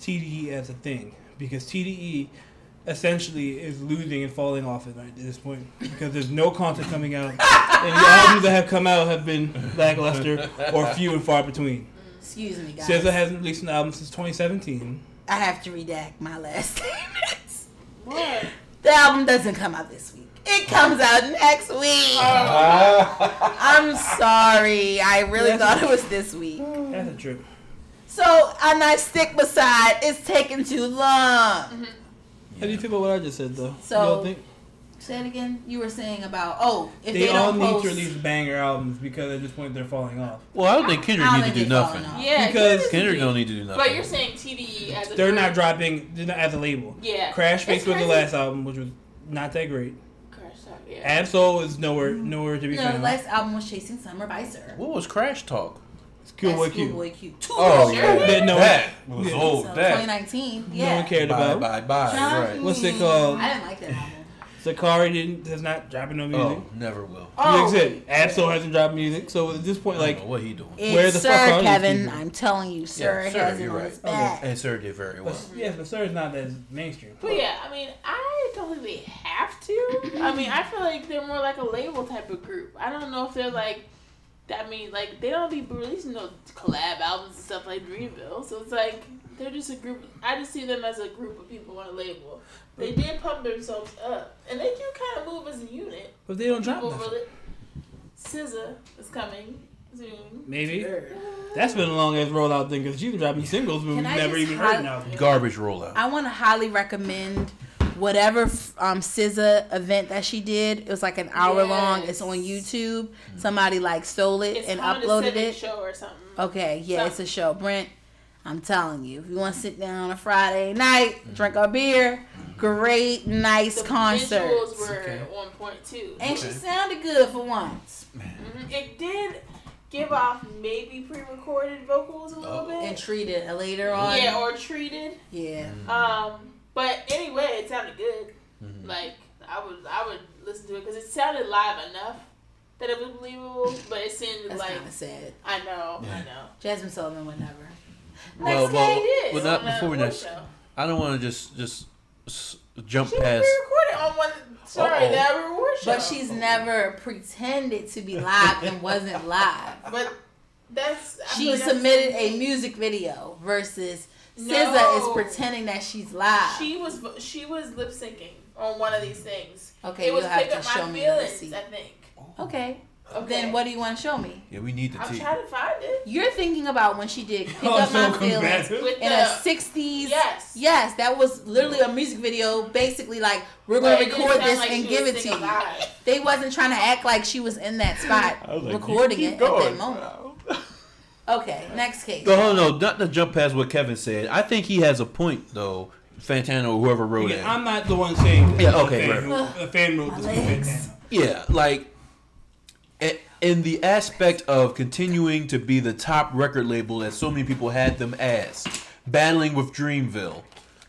TDE as a thing because TDE essentially is losing and falling off it right at this point because there's no content coming out, and the albums that have come out have been lackluster or few and far between. Excuse me, guys. SZA hasn't released an album since 2017. I have to redact my last statements. What? The album doesn't come out this week. It comes out next week. Uh. I'm sorry. I really thought it was this week. That's a trip. So, and I stick beside. It's taking too long. Mm-hmm. How do you feel about what I just said, though? So- you think Say it again. You were saying about oh, if they, they, all don't need post, to release banger albums because at this point they're falling off. Well, I don't think Kendrick I need to do nothing. off. Yeah, Because Kendrick don't need to do nothing. But you're saying TDE as a They're group. not dropping they're not as a label. Yeah. Crash Face It's was the last album, which was not that great. Crash Talk, yeah. Ab-Soul is nowhere mm-hmm. nowhere to be found. No, the last album was Chasing Summer by Sir. What was Crash Talk? It's Schoolboy That's Q. Schoolboy Q. Two Oh, years yeah. ago. That no that one, was yeah. old. So, that 2019. no Yeah. one cared bye, about. bye, bye. Right. What's it called? I didn't like that album. Zacari didn't has not dropping no music. Oh, never will. Oh, Like said, Ab-Soul hasn't dropped music. So at this point, like what he doing. It's Where the fuck Sir are these Kevin. I'm telling you, Sir Yeah, Sir, has it you're on right. his back. And Sir did very well. but, yes, but Sir is not as mainstream. But yeah, I mean, I don't think they have to. I mean, I feel like they're more like a label type of group. I don't know if they're like, I mean, like they don't be releasing no collab albums and stuff like Dreamville. So it's like they're just a group. I just see them as a group of people on a label. They did pump themselves up, and they do kind of move as a unit. But they don't drop People nothing. really. SZA is coming soon. Maybe. That's been a long ass rollout thing because she's been dropping singles, but we've I never even hi- heard an album. Garbage rollout. I want to highly recommend whatever um SZA event that she did. It was like an hour long. It's on Yes. YouTube. Somebody like stole it It's and Honda uploaded Civic it. Show or something. Okay, yeah, So- it's a show. Brent, I'm telling you, if you want to sit down on a Friday night, drink a beer, great, nice The concert. visuals were Okay. on point too. And she sounded good for once. Mhm. It did give off maybe pre-recorded vocals a little Oh. bit. And treated later on. yeah, or treated. Yeah. Um, but anyway, it sounded good. Mhm. Like I would, I would listen to it because it sounded live enough that it was believable. But it seemed That's like kind of sad. I know, I know. Jazmine Sullivan would never. Well, Next well, game. Well, not before we next- show. I don't want to just just s- jump She past. pre-recorded on one. Sorry, Uh-oh. that reward show. But she's never pretended to be live and wasn't live. But that's. I She feel like that's submitted a music video versus SZA No. is pretending that she's live. She was she was lip syncing on one of these things. Okay, it was you'll have pick to up show my me feelings. I think. okay. Okay. Then what do you want to show me? Yeah, we need the I'm tea. trying to find it. You're thinking about when she did Pick Oh, Up so My come Feelings. With in the a 60s. yes. Yes, that was literally a music video. Basically, like we're gonna record this like and give it to you. They wasn't trying to act like she was in that spot like, recording keep it at that going. moment. Okay, next case. No, no, no, not to jump past what Kevin said. I think he has a point though. Fantano, or whoever wrote Again, it. I'm not the one saying. Yeah, the okay, fan right. who- The fan wrote this. legs. Yeah, like i- in the aspect of continuing to be the top record label that so many people had them as, battling with Dreamville.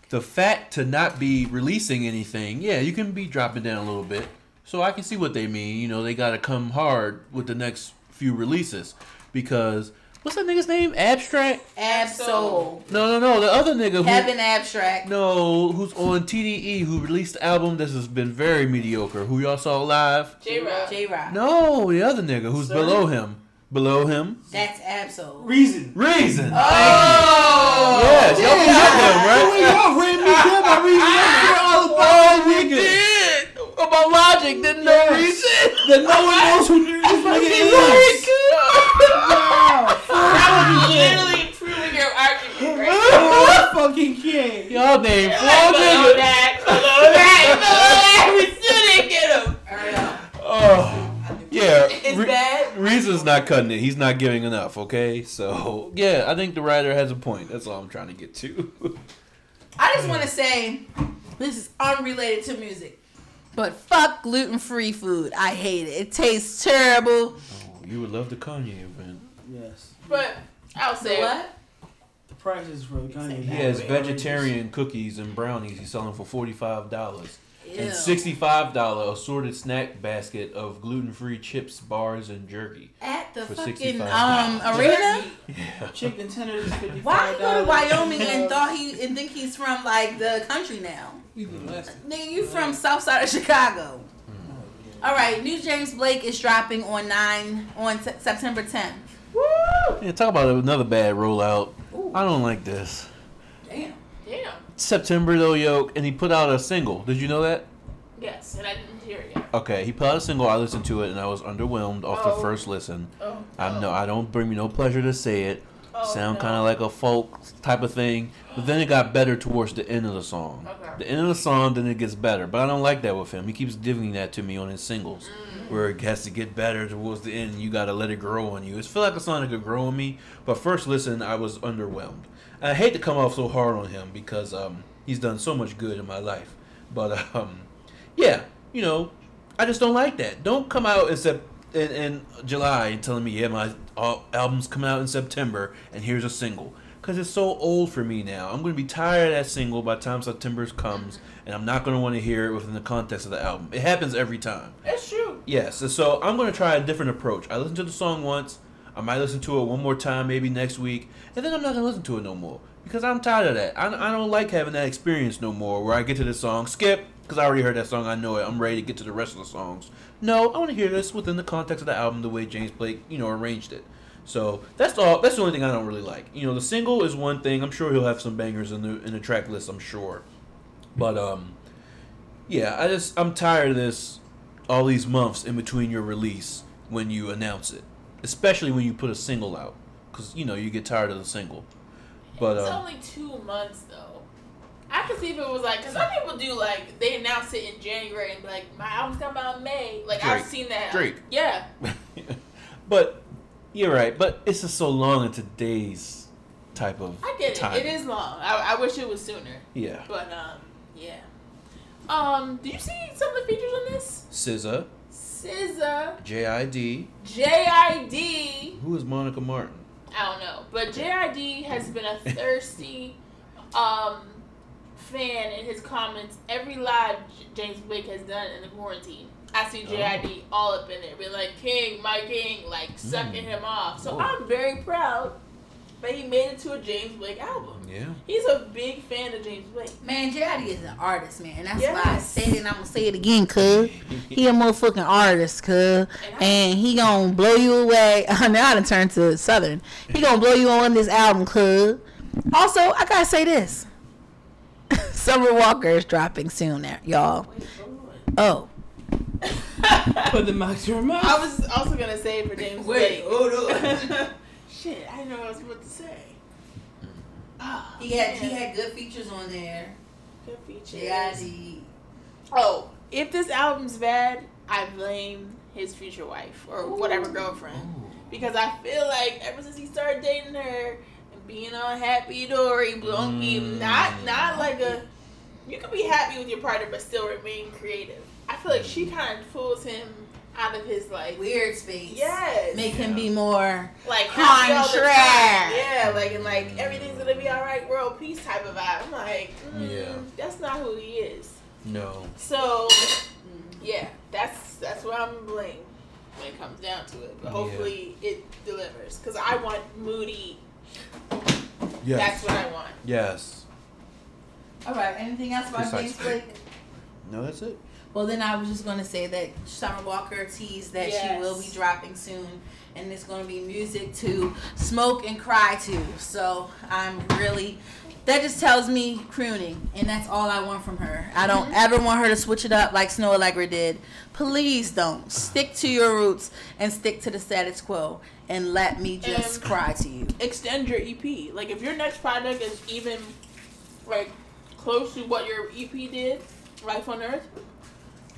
The fact to not be releasing anything, yeah, you can be dropping down a little bit. So I can see what they mean. You know, they got to come hard with the next few releases because what's that nigga's name? Abstract? Ab-Soul. No, no, no. The other nigga who Kevin Abstract. no, who's on TDE, who released the album that has been very mediocre. Who y'all saw live? Jay Rock. Jay Rock. No, the other nigga who's Sir? below him. Below him. That's Ab-Soul. Reason. Reason. Oh! Yes, y'all Y'all ran me down by reason. I'm all Oh, about we nigga. Did. About logic, didn't know reason. That no one knows who this nigga is. That was literally proving your argument, right? Oh, I fucking can't. Y'all name four Below niggas. that, below that, below that. We still didn't get him. Oh, yeah. It's Re- bad. Reason's not cutting it. He's not giving enough. Okay, so yeah, I think the writer has a point. That's all I'm trying to get to. I just want to say this is unrelated to music, but fuck gluten free food. I hate it. It tastes terrible. Oh, you would love the Kanye event. Yes. But I'll say what? The prices for the Kanye. He has vegetarian cookies and brownies. He's selling for forty five dollars. Ew. And sixty five dollar assorted snack basket of gluten free chips, bars, and jerky. At the fucking um arena. Yeah. Chicken tenders is fifty Why five he go to. Wyoming and thought he and think he's from like the country now? We did Nigga, you from South Side of Chicago. Mm. All right, new James Blake is dropping on nine on Se- September 10th. Woo! Yeah, talk about another bad rollout. Ooh. I don't like this. Damn. damn. September though, yo, and he put out a single. Did you know that? Yes, and I didn't hear it yet. Okay, he put out a single. I listened to it and I was underwhelmed off the Oh. first listen. Oh, I'm oh, no, I don't bring me no pleasure to say it. oh, Sound no. kind of like a folk type of thing, but then it got better towards the end of the song. Okay. The end of the song, then it gets better. But I don't like that with him. He keeps giving that to me on his singles, Mm. where it has to get better towards the end. You gotta let it grow on you. It's feel like a song that could grow on me, but first listen, I was underwhelmed. I hate to come off so hard on him because um, he's done so much good in my life, but um, yeah, you know, I just don't like that. Don't come out in sep- in, in July and telling me, yeah, my album's coming out in September and here's a single. Because it's so old for me now. I'm going to be tired of that single by the time September comes, and I'm not going to want to hear it within the context of the album. It happens every time. It's true. Yes, and so I'm going to try a different approach. I listened to the song once. I might listen to it one more time, maybe next week, and then I'm not going to listen to it no more because I'm tired of that. I, I don't like having that experience no more where I get to this song, skip, because I already heard that song, I know it, I'm ready to get to the rest of the songs. No, I want to hear this within the context of the album, the way James Blake, you know, arranged it. So that's all. That's the only thing I don't really like. You know, the single is one thing. I'm sure he'll have some bangers in the in the track list. I'm sure, but um, yeah, I just I'm tired of this. All these months in between your release when you announce it, especially when you put a single out, because you know you get tired of the single. But it's um, only two months though. I could see if it was like, cause some people do like they announce it in January and be like, my album's coming out in May. Like I've seen that. Drake. Yeah. but you're right. But it's just so long in today's type of I get it. time. It is long. I, I wish it was sooner. Yeah. But um, yeah. Um, did you see some of the features on this? SZA, SZA, J.I.D. JID. Who is Monica Martin? I don't know, but JID has been a thirsty um fan in his comments every live James Blake has done in the quarantine. I see JID all up in there, be like King, my King, like sucking Mm. him off. So Whoa. I'm very proud that he made it to a James Blake album. Yeah. He's a big fan of James Blake. Man, J.I.D. is an artist, man. And that's why I Yes. said it and I'm going to say it again, cuz. He a motherfucking artist, cuz. And he gonna blow you away. now I done turned to Southern. He gonna blow you on this album, cuz. Also, I gotta say this. Summer Walker is dropping soon, there, y'all. Oh. Put the mic to your mouth. I was also gonna say for James Wait, Blake. hold on. Shit, I didn't know what I was about to say. Ah, He had he had good features on there. good features. J.I.D. Oh, if this album's bad, I blame his future wife or whatever girlfriend. Because I feel like ever since he started dating her and being on Happy Dory, Blunky, Mm. not not like a you can be happy with your partner but still remain creative. I feel like she kind of pulls him out of his like Weird space. yes, Make him be more. like happy all the Contract. time. Yeah, like and like everything's gonna be all right, world peace type of vibe. I'm like, mm, Yeah. that's not who he is. No. So, yeah, that's that's what I'm gonna blame when it comes down to it. But Yeah. hopefully it delivers because I want moody. Yes. That's what I want. yes. All right. Anything else about Precisely. James Blake? No, that's it. Well, then I was just going to say that Summer Walker teased that she will be dropping soon, and it's going to be music to smoke and cry to. So I'm really. That just tells me crooning, and that's all I want from her. I don't mm-hmm. ever want her to switch it up like Snoh Aalegra did. Please don't. Stick to your roots and stick to the status quo, and let me just And- cry to you. Extend your EP. Like if your next project is even like close to what your EP did, Life on Earth,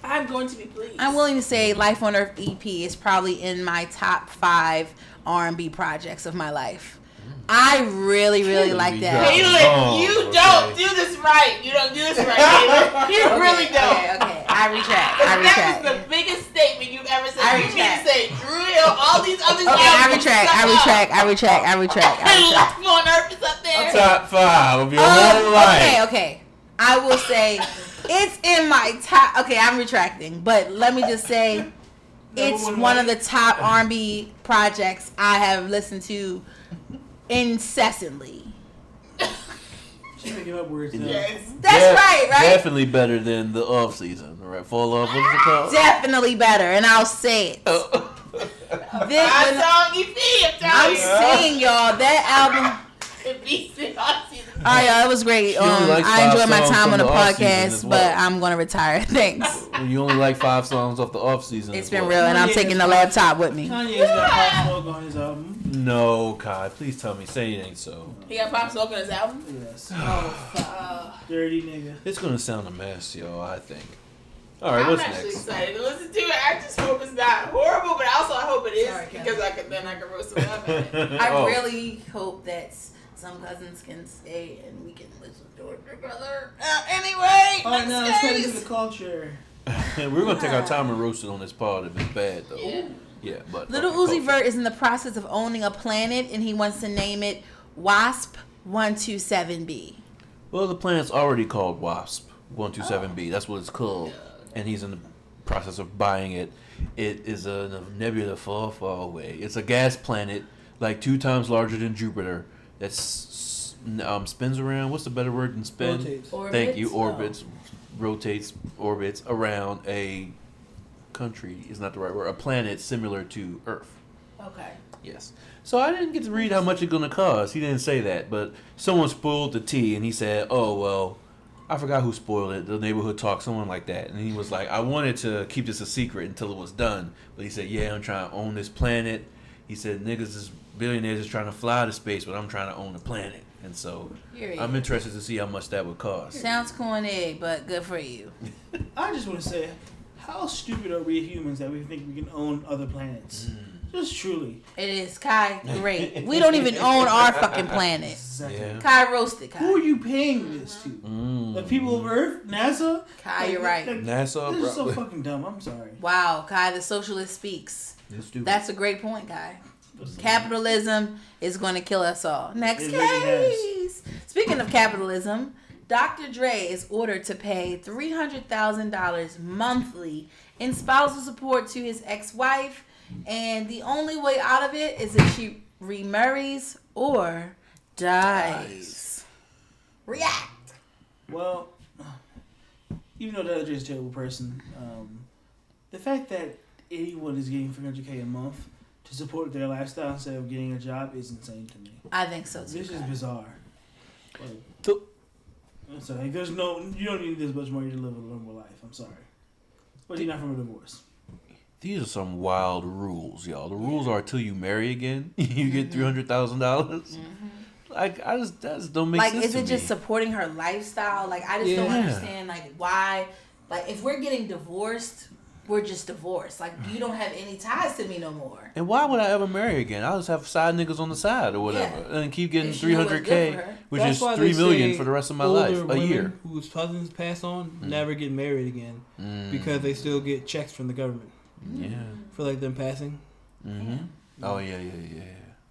I'm going to be pleased. I'm willing to say Life on Earth EP is probably in my top five R&B projects of my life. I really, really Killing like that. Josh. Caitlin, Oh, you okay. don't do this, right. You don't do this right, Taylor. You Okay, really don't. Okay, okay. I retract. I That was the biggest statement you've ever said. I you need retract. to say Dru Hill, all these other Okay, I retract. I shut up. retract. I retract. I retract. I And retract. On Earth is up there. Top five of your Um, whole life. okay, okay. I will say it's in my top. Okay, I'm retracting, but let me just say it's one one of the top R&B projects I have listened to incessantly. She's making up words now. Yes. That's Def- right, right? Definitely better than the off season, right? Fall off. What is it called? Definitely better, and I'll say it. Oh. This, Five when- song EP, I'm I'm you. saying, y'all, that album. It beats it. All right, y'all, it was great. Um, likes I enjoyed my time on the the podcast, as but. I'm gonna retire. Thanks. you only like five songs off the off season. It's as been well. real, and I'm taking the laptop with me. Kanye's got Pop Smoke on his album. No, Kai, please tell me. Say it ain't so. He got Pop Smoke on his album. Yes. Oh uh, Dirty nigga. It's gonna sound a mess, yo. I think. All right, I'm what's actually next? excited to listen to it. I just hope it's not horrible, but also I hope it is Sorry, because I can then I can roast some up in it. I Oh. really hope that some cousins can stay and we can listen to it together. Uh, anyway, All right, now let's next into the culture. We're gonna take our time and roast it on this pod if it's bad though. Yeah. Yeah, but Little okay, Uzi culture. Vert is in the process of owning a planet, and he wants to name it Wasp One Two Seven B. Well, the planet's already called Wasp One Two Seven B. That's what it's called, and he's in the process of buying it. It is a nebula far, far away. It's a gas planet, like two times larger than Jupiter. That's um, spins around. What's the better word than spin? Rotates. Thank you. Orbits? Orbits, rotates, orbits around a country. Is not the right word. A planet similar to Earth. Okay. Yes. So I didn't get to read how much it's gonna cost. He didn't say that, but someone spoiled the tea, and he said, "Oh well, I forgot who spoiled it. The neighborhood talk, someone like that." And he was like, "I wanted to keep this a secret until it was done," but he said, "Yeah, I'm trying to own this planet." He said, "Niggas is billionaires is trying to fly to space, but I'm trying to own the planet." And so Period. I'm interested to see how much that would cost. Sounds corny, but good for you. I just want to say, how stupid are we humans that we think we can own other planets? Just truly. It is Kai. Great. We don't even own our fucking planet. Exactly. Yeah. Kai roasted Who are you paying this to? Mm. The people of Earth? NASA? Kai, you're right. Like, NASA, This is so fucking dumb. I'm sorry. Wow, Kai, the socialist speaks. It's stupid. That's a great point, Kai. Capitalism is going to kill us all. Next case. Speaking of capitalism, Dr. Dre is ordered to pay $300,000 monthly in spousal support to his ex wife, and the only way out of it is if she remarries or dies. React. Well, even though Dr. Dre is a terrible person, um, the fact that anyone is getting 300k a month to support their lifestyle instead of getting a job is insane to me. I think so too. This is bizarre. Like, So- I'm sorry. There's no. You don't need this much money to live a normal life. I'm sorry. But you're not from a divorce. These are some wild rules, y'all. The rules are till you marry again, you get mm-hmm. three hundred thousand dollars. Mm-hmm. Like I just that just don't make like sense. is to it just me. supporting her lifestyle like i just don't understand like why like if we're getting divorced we're just divorced like you don't have any ties to me no more And why would I ever marry again? I'll just have side niggas on the side or whatever, Yeah. and keep getting If she three knew what's hundred k, for which That's is why three they million say for the rest of my life, a women year. Whose cousins pass on Mm. never get married again Mm, because they still get checks from the government yeah. for like them passing. Mm-hmm. Oh yeah, yeah, yeah.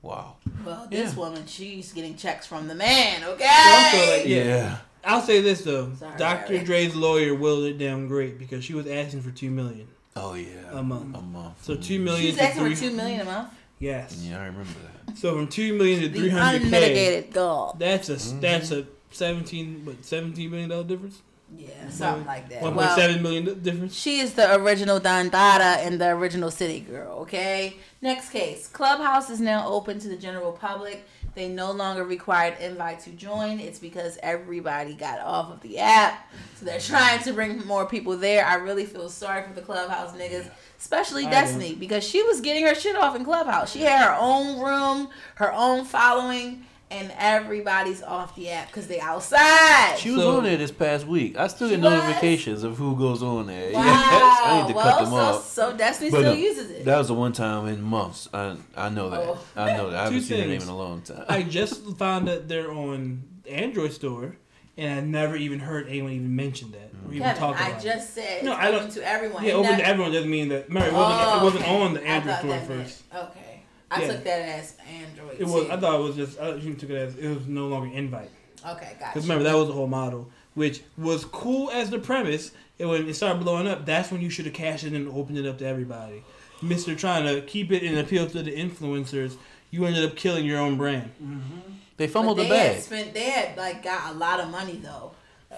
Wow. well this Yeah. woman she's getting checks from the man also, okay like, Yeah. I'll say this though, Sorry, Dr. Larry. Dre's lawyer willed it down great because she was asking for two million Oh yeah. a month. A month. So two million she's to asking three. for two million a month Yes. Yeah, I remember that. So from two million to three hundred k. unmitigated goal That's a Mm-hmm. that's a seventeen what seventeen million dollar difference. yeah something like that One point well seven million difference. She is the original Don Dada and the original City Girl, okay? Next case. Clubhouse is now open to the general public. They no longer required invite to join. It's because everybody got off of the app. So they're trying to bring more people there. I really feel sorry for the Clubhouse niggas, especially I Destiny, because she was getting her shit off in Clubhouse. She had her own room, her own following, and everybody's off the app because they outside. She was So- on there this past week. I still She get was? notifications of who goes on there. Wow. Yes, I need to well, cut them so, off. so Destiny But still no, uses it. That was the one time in months. I I know that. Oh. I know that. I haven't Two seen her name in a long time. I just found that they're on Android store, and I never even heard anyone even mention that or even Kevin, talk about I it. just said No, it's I don't- open to everyone. Yeah, open never- to everyone doesn't mean that. Remember, it wasn't, Oh, it wasn't okay. on the Android store first. Okay, I Yeah. took that as Android. It was. I thought it was just. I you took it as it was no longer invite. Okay, gotcha. Because remember that was the whole model, which was cool as the premise. And when it started blowing up, that's when you should have cashed it and opened it up to everybody. Mister trying to keep it and appeal to the influencers, you ended up killing your own brand. Mm-hmm. They But fumbled they the bag. Had spent, they had like got a lot of money though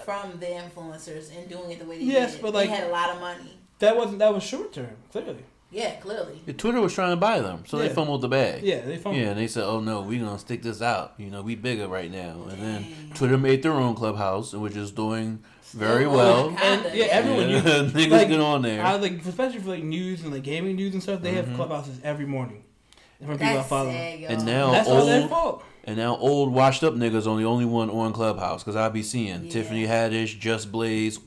from the influencers and doing it the way they Yes, did. but, like- they had a lot of money. That wasn't. That was short term, clearly. Yeah, clearly. Yeah, Twitter was trying to buy them, so they fumbled the bag. Yeah, they fumbled. Yeah, and they said, "Oh no, we're gonna stick this out. You know, we bigger right now." And then Twitter made their own clubhouse, which is doing very Still well. And kinda, yeah, everyone Yeah, used niggas like, get on there. I like, especially for like news and like gaming news and stuff. They have mm-hmm. clubhouses every morning. From people I That's follow. sad. And now That's not their old fault. and now old washed up niggas on the only one on Clubhouse because I be seeing Yeah. Tiffany Haddish, Just Blaze,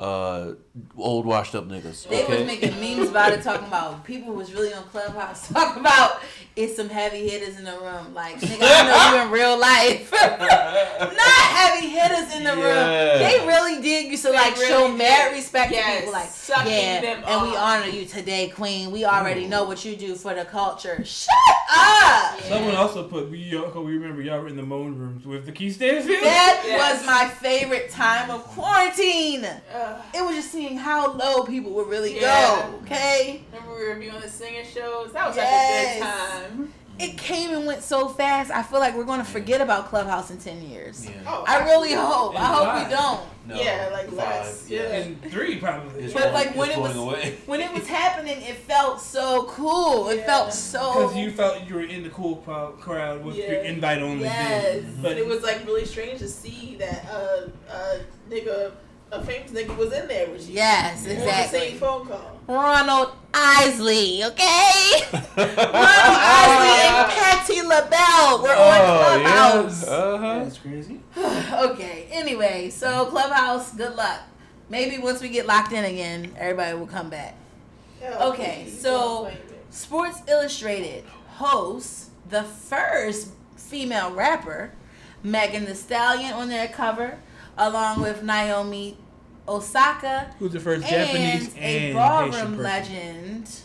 uh, old washed up niggas. They okay, was making memes about it, talking about people was really on Clubhouse talking about it's some heavy hitters in the room. Like, nigga, I know you in real life. Not heavy hitters in the Yeah. room. They really did used to They like really show did. mad respect Yes, to people. Like, sucking yeah, them and we honor you today, Queen. We already mm. know what you do for the culture. Shut up. Someone also put we. y'all- We remember y'all were in the moan rooms with LaKeith Stanfield. That Yes. was my favorite time of quarantine. Ugh. It was just seeing how low people would really Yeah. go. Okay. Remember we were reviewing the singing shows? That was Yes. such a good time. It came and went so fast. I feel like we're going to forget about Clubhouse in 10 years. Yeah. Oh, I really hope. I hope five. we don't. No, Yeah, like five, less. Yeah. And three probably. It's But, going- like, when it was- away. When it was happening, it felt so cool. It Yeah. felt so. Because you felt you were in the cool crowd- crowd with your invite only Yes. thing. But But it was like really strange to see that uh, uh nigga, a famous nigga was in there with you. Yes, On the exactly. same phone call. Ronald Isley, okay? Ronald Isley and Patti LaBelle were on Clubhouse. Yeah. Uh-huh. that's crazy. okay. Anyway, so Clubhouse, good luck. Maybe once we get locked in again, everybody will come back. Oh, Okay, please, so- don't blame it. Sports Illustrated hosts the first female rapper, Megan Thee Stallion, on their cover, along with Naomi Osaka Who's the first and Japanese a and Haitian ballroom person? legend.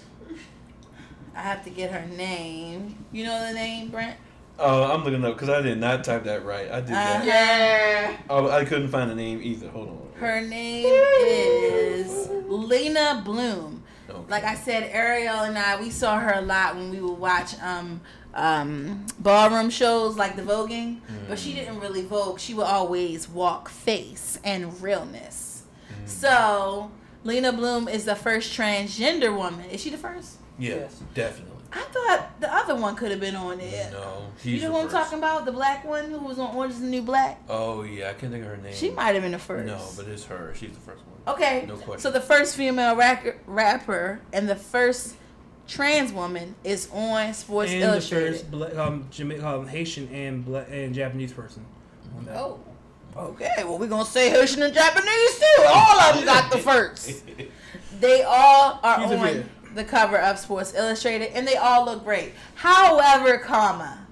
I have to get her name. You know the name, Brent? Oh, I'm looking up because I did not type that right. I did that. Uh-huh. Yeah. Oh, I couldn't find the name either. Hold on. Her name is Leyna Bloom. Okay. Like I said, Ariel and I, we saw her a lot when we would watch um, um, ballroom shows like the voguing. But she didn't really vogue. She would always walk face and realness. So Leyna Bloom is the first transgender woman. Is she the first? yeah, Yes. definitely. I thought the other one could have been on it. No, You she's know the who I'm first. talking about? The black one who was on Orange is the New Black? Oh yeah, I can't think of her name. She might have been the first. No, but it's her. She's the first one. Okay. No question. So the first female rac- rapper and the first trans woman is on Sports and the Illustrated. first black, um, Jamaican, um, Haitian and black and Japanese person. on that. Oh. Okay, well we're gonna say Haitian and Japanese too. All of them got the first. They all are He's a on the cover of Sports Illustrated, and they all look great. However, comma,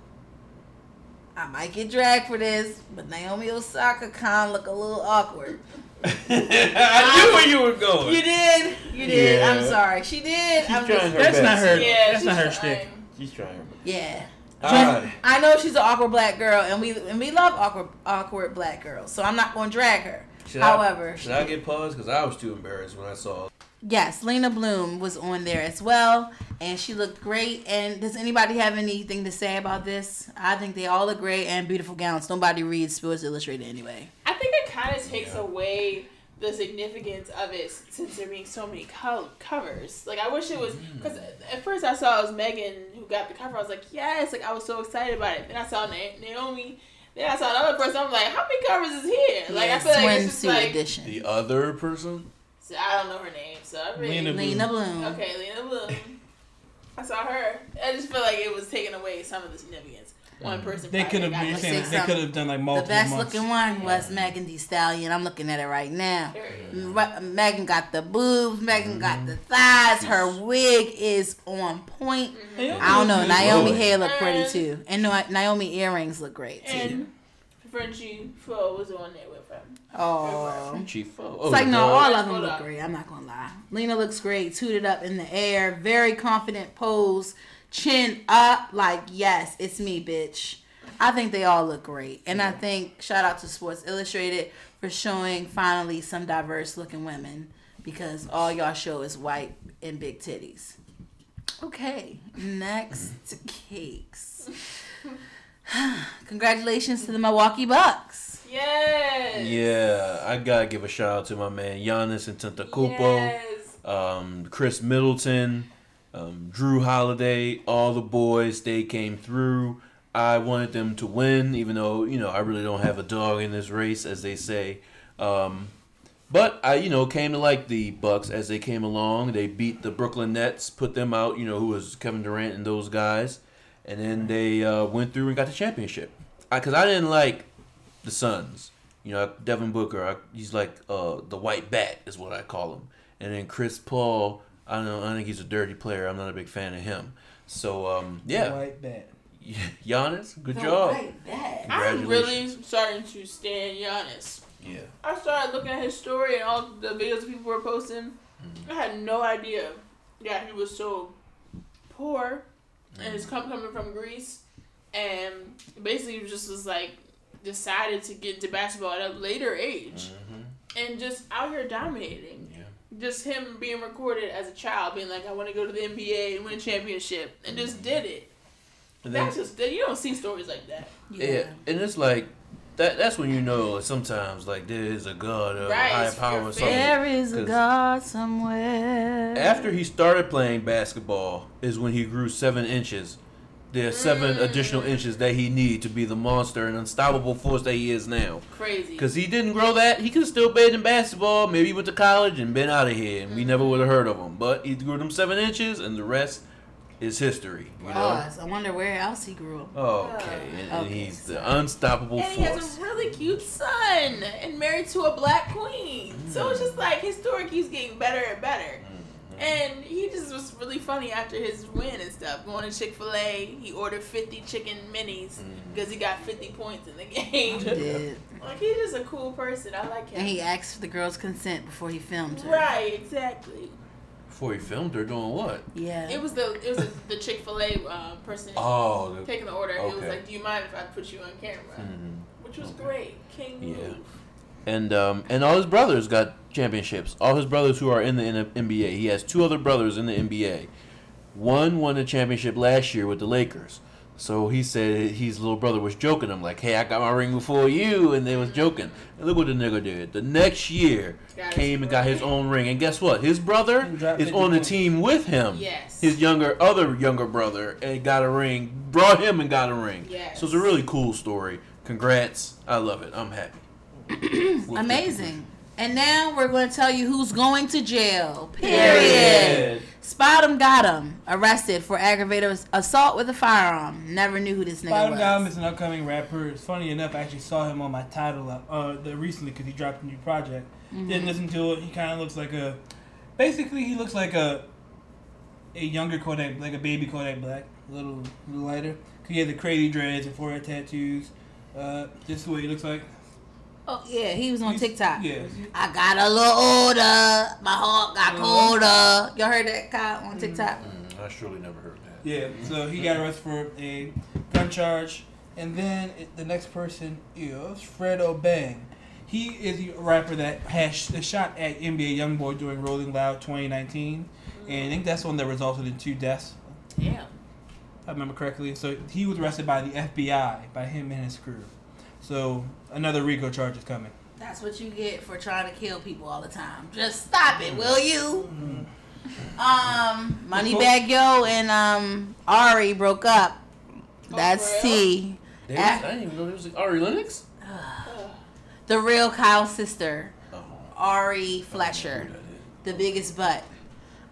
I might get dragged for this, but Naomi Osaka kind of look a little awkward. I knew where you were going. You did, you did. Yeah. I'm sorry. She did. She's I'm trying just, her That's not her. Yeah, that's not she's her shtick. trying. She's trying. her best. yeah. Alright. I know she's an awkward black girl, and we and we love awkward awkward black girls. So I'm not going to drag her. Should However, I, should I get paused? Because I was too embarrassed when I saw. Yes, Leyna Bloom was on there as well, and she looked great. And does anybody have anything to say about this? I think they all look great and beautiful gowns. Nobody reads Sports Illustrated anyway. I think it kind of takes away the significance of it since there being so many co- covers. Like I wish it was mm. because at first I saw it was Megan who got the cover. I was like, yes, like I was so excited about it. Then I saw Na- Naomi. Then I saw another person. I'm like, how many covers is here? Like I feel like it's just like edition. The other person? So I don't know her name. So I really Leyna Bloom. Leyna Bloom. okay, Leyna Bloom. I saw her. I just feel like it was taking away some of the significance. One person. They could have been saying they could have done like multiple. The multiple best months. looking one was Megan Thee Stallion. I'm looking at it right now. Period. Mm, Re- Megan got the boobs. Megan got mm-hmm. the thighs. Her wig is on point. Mm-hmm. Naomi I don't know. Naomi good. hair look pretty too, and Naomi earrings look great too. And Frenchie Fo was on there with him. Oh. Chief. Oh, It's like, no, all of them look great. I'm not going to lie. Leyna looks great. Tooted up in the air. Very confident pose. Chin up. Like, yes, it's me, bitch. I think they all look great. And I think, shout out to Sports Illustrated for showing finally some diverse looking women because all y'all show is white and big titties. Okay, next to cakes. Congratulations to the Milwaukee Bucks. Yes. Yeah, I gotta give a shout out to my man Giannis Antetokounmpo, Yes. um, Khris Middleton, um, Jrue Holiday, all the boys. They came through. I wanted them to win, even though you know I really don't have a dog in this race, as they say. Um, but I, you know, came to like the Bucks as they came along. They beat the Brooklyn Nets, put them out. You know, who was Kevin Durant and those guys, and then they uh, went through and got the championship. Because I, didn't like the Suns. You know, Devin Booker, I, he's like uh, the white bat is what I call him. And then Chris Paul, I don't know, I think he's a dirty player. I'm not a big fan of him. So um, yeah, White bat. Giannis, good job. I'm really starting to stand Giannis. Yeah. I started looking at his story and all the videos people were posting. Mm-hmm. I had no idea. Yeah, he was so poor, and Mm-hmm. his come coming from Greece, and basically he just was like decided to get into basketball at a later age, and just out here dominating. Mm-hmm. Yeah. Just him being recorded as a child, being like, "I want to go to the NBA and win a championship," and just Mm-hmm. did it. And then, That's just you don't see stories like that. yeah. and it's like that. That's when you know sometimes like there is a God or Right, a higher power or something. There is a 'Cause God somewhere. After he started playing basketball is when he grew seven inches. There's seven additional inches that he needed to be the monster and unstoppable force that he is now. Crazy. Because he didn't grow that, he could have still played in basketball. Maybe he went to college and been out of here, and we mm-hmm. never would have heard of him. But he grew them seven inches, and the rest is history. You know. I wonder where else he grew. up. Okay, and, and Okay, he's so- the unstoppable force. And he has a really cute son and married to a black queen. So it's just like his story keeps getting better and better. And he just was really funny after his win and stuff. Going to Chick fil A, he ordered 50 chicken minis because he got 50 points in the game. Did. like, he's just a cool person. I like him. And he asked for the girl's consent before he filmed her. right, exactly. Before he filmed her doing what? Yeah. It was the it was the Chick Fil A uh, person Oh, the, taking the order. Okay. He was like, "Do you mind if I put you on camera?" Mhm. Which was great. King Yeah. move. and um, and all his brothers got championships. All his brothers who are in the NBA. He has two other brothers in the NBA. One won the championship last year with the Lakers. So he said his little brother was joking him like, "Hey, I got my ring before you," and they was joking. And look what the nigga did. The next year came and got his own ring. And guess what? His brother is on the team with him. Yes. His younger other younger brother and got a ring. Brought him and got a ring. Yes. So it's a really cool story. Congrats. I love it. I'm happy. Amazing. And now we're going to tell you who's going to jail. Period. Spot him, got him. Arrested for aggravated assault with a firearm. Never knew who this nigga Bottom was. Gum is an upcoming rapper. It's funny enough, I actually saw him on my title uh, uh the, recently because he dropped a new project. Mm-hmm. Didn't listen to it. He kind of looks like a, basically he looks like a, a younger Kodak, like a baby Kodak Black, a little, little lighter. He has the crazy dreads and forehead tattoos. Uh, just the way he looks like. Oh, yeah, he was on He's- TikTok. Yeah. I got a little older. My heart got colder. Y'all heard that, Kyle, on TikTok? Mm, I surely never heard that. Yeah, so he got arrested for a gun charge, and then it, the next person is Fredo Bang. He is the rapper that has that shot at NBA YoungBoy during Rolling Loud 2019, and I think that's one that resulted in two deaths. Yeah. if I remember correctly. So he was arrested by the FBI, by him and his crew. So another RICO charge is coming. That's what you get for trying to kill people all the time. Just stop it, will you? Um, Moneybagg Yo and um Ari broke up. That's for real? T. There was, I didn't even know there was like Ari Lennox. The real Kyle's sister, Oh, Ari Fletcher, the biggest butt.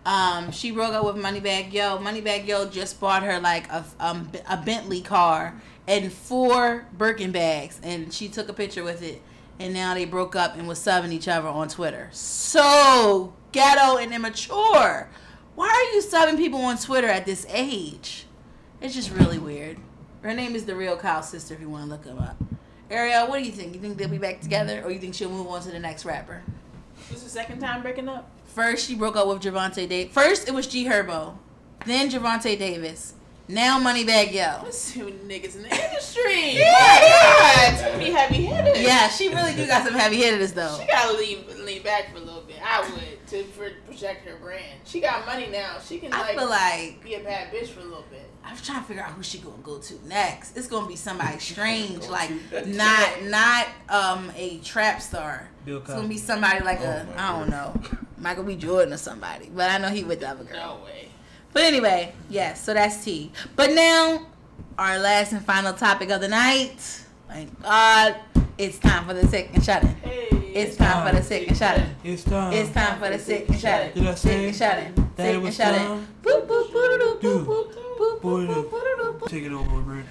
Um, she broke up with Moneybagg Yo. Moneybagg Yo just bought her like a um, a Bentley car and four Birkin bags, and she took a picture with it. And now they broke up and was subbing each other on Twitter. So ghetto and immature. Why are you subbing people on Twitter at this age? It's just really weird. Her name is the real Kyle's sister. If you want to look him up, Ariel, what do you think? You think they'll be back together, or you think she'll move on to the next rapper? This is the second time breaking up. First, she broke up with Javante Davis. First, it was G Herbo, then Javante Davis. Now, Moneybagg Yo. There's too many niggas in the industry. Yeah. God, be heavy hitters. Yeah, she really do got some heavy hitters though. She gotta lean lean back for a little bit. I would to for, protect her brand. She got money now. She can I like, feel like be a bad bitch for a little bit. I'm trying to figure out who she gonna go to next. It's gonna be somebody strange, like not not um a trap star. Bill It's gonna be somebody like a Oh, my I don't know, Michael B. Jordan or somebody. But I know he with the other girl. No way. But anyway, yes. So that's T. But now, our last and final topic of the night. Thank God, it's time for the sick and shut in. Hey. It's time for the sick and shut in. It's time. It's time for the sick and shut in. Did I Sick and shut in. Sick and shut in. time? Boop boop boop boop Dude. boop boop boop boop boop boop. Take it over, Brent.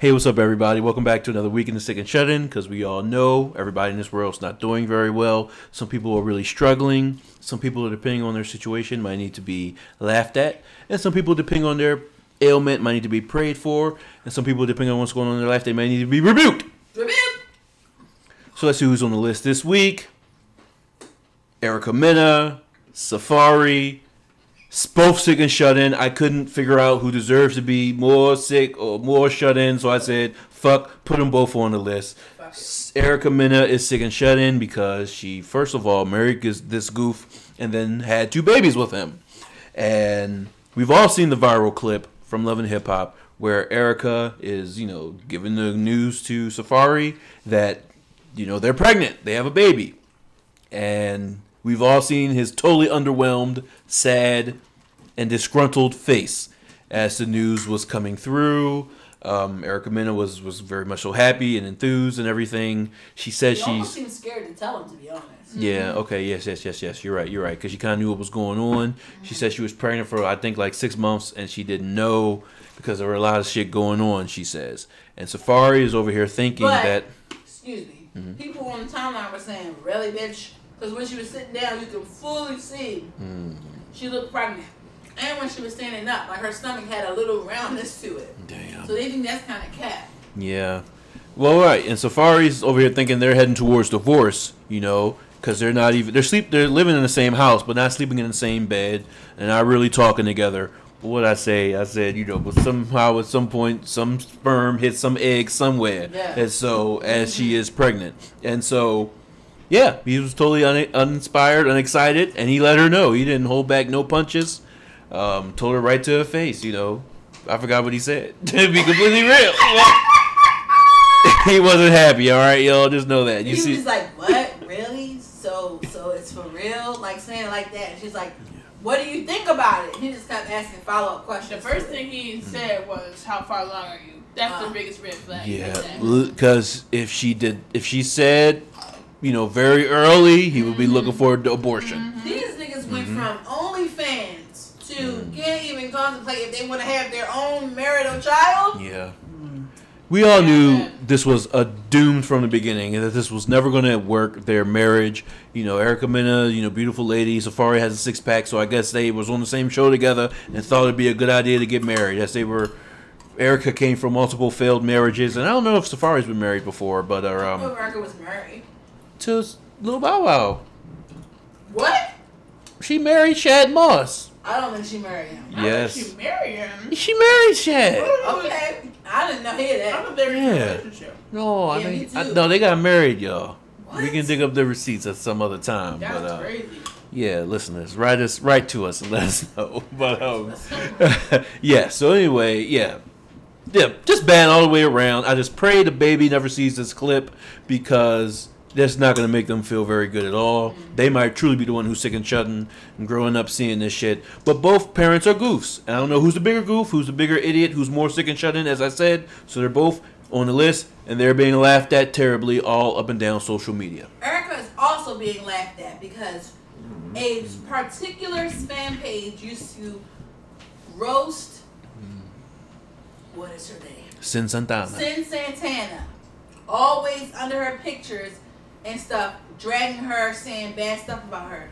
Hey, what's up, everybody? Welcome back to another week in the Sick and Shut In. Because we all know everybody in this world is not doing very well. Some people are really struggling. Some people, depending on their situation, might need to be laughed at, and some people, depending on their ailment, might need to be prayed for, and some people, depending on what's going on in their life, they might need to be rebuked. So let's see who's on the list this week. Erica Mena, Safaree, both sick and shut in. I couldn't figure out who deserves to be more sick or more shut in, so I said, fuck, put them both on the list. Erica Mena is sick and shut in because she, first of all, married this- this goof and then had two babies with him. And we've all seen the viral clip from Love and Hip Hop where Erica is, you know, giving the news to Safaree that, you know, they're pregnant, they have a baby. And we've all seen his totally underwhelmed, sad, and disgruntled face as the news was coming through. Um, Erica Mena was, was very much so happy and enthused and everything. She said She almost she's seems scared to tell him, to be honest. yeah, okay, yes, yes, yes, yes. You're right, you're right. Because she kind of knew what was going on. She said she was pregnant for, I think, like six months, and she didn't know because there were a lot of shit going on, she says. And Safaree is over here thinking But- that. Excuse me. Mm-hmm. People on the timeline were saying, really, bitch? Because when she was sitting down, you could fully see Mm-hmm. she looked pregnant. And when she was standing up, like her stomach had a little roundness to it. Damn. So they think that's kind of cat. Yeah. Well, right. And Safaree's over here thinking they're heading towards divorce, you know, because they're not even they're sleep they're living in the same house, but not sleeping in the same bed, and not really talking together. What I say? I said, you know, but somehow at some point, some sperm hits some egg somewhere, Yeah. and so as she is pregnant, and so. Yeah, he was totally un- uninspired, unexcited, and he let her know. He didn't hold back no punches. Um, told her right to her face, you know. I forgot what he said. to be completely real. he wasn't happy, all right, y'all. Just know that. You he see, was like, "What? Really? So, so it's for real?" Like saying it like that. And she's like, "What do you think about it?" He just kept asking follow up questions. The first thing he said was, "How far along are you?" That's Uh, the biggest red flag. yeah, because if she did, if she said, you know, very early, he would be looking for an abortion. These niggas went Mm-hmm. from OnlyFans to can't even contemplate if they want to have their own marital child. Yeah. We all knew this was a doomed from the beginning, and that this was never going to work. Their marriage, you know, Erica Mena, you know, beautiful lady. Safaree has a six pack, so I guess they was on the same show together and thought it'd be a good idea to get married. As they were, Erica came from multiple failed marriages, and I don't know if Safaree's been married before, but uh, um, America was married. To Little Bow Wow, What? she married Shad Moss. I don't think she married him. I Yes, think she married him. she married Shad. Okay, I didn't know he had I that. thought they were in a Yeah. relationship. No, I Yeah, me think I, no, they got married, y'all. We can dig up the receipts at some other time. That's but, uh, crazy. Yeah, listeners, write us, write to us, and let us know. But um, yeah. So anyway, yeah, yeah, just bad all the way around. I just pray the baby never sees this clip because that's not gonna make them feel very good at all. They might truly be the one who's sick and shutting and growing up seeing this shit. But both parents are goofs, and I don't know who's the bigger goof, who's the bigger idiot, who's more sick and shut-in. As I said, so they're both on the list, and they're being laughed at terribly all up and down social media. Erica is also being laughed at because a particular spam page used to roast. What is her name? Cyn Santana. Cyn Santana. Always under her pictures and stuff, dragging her, saying bad stuff about her.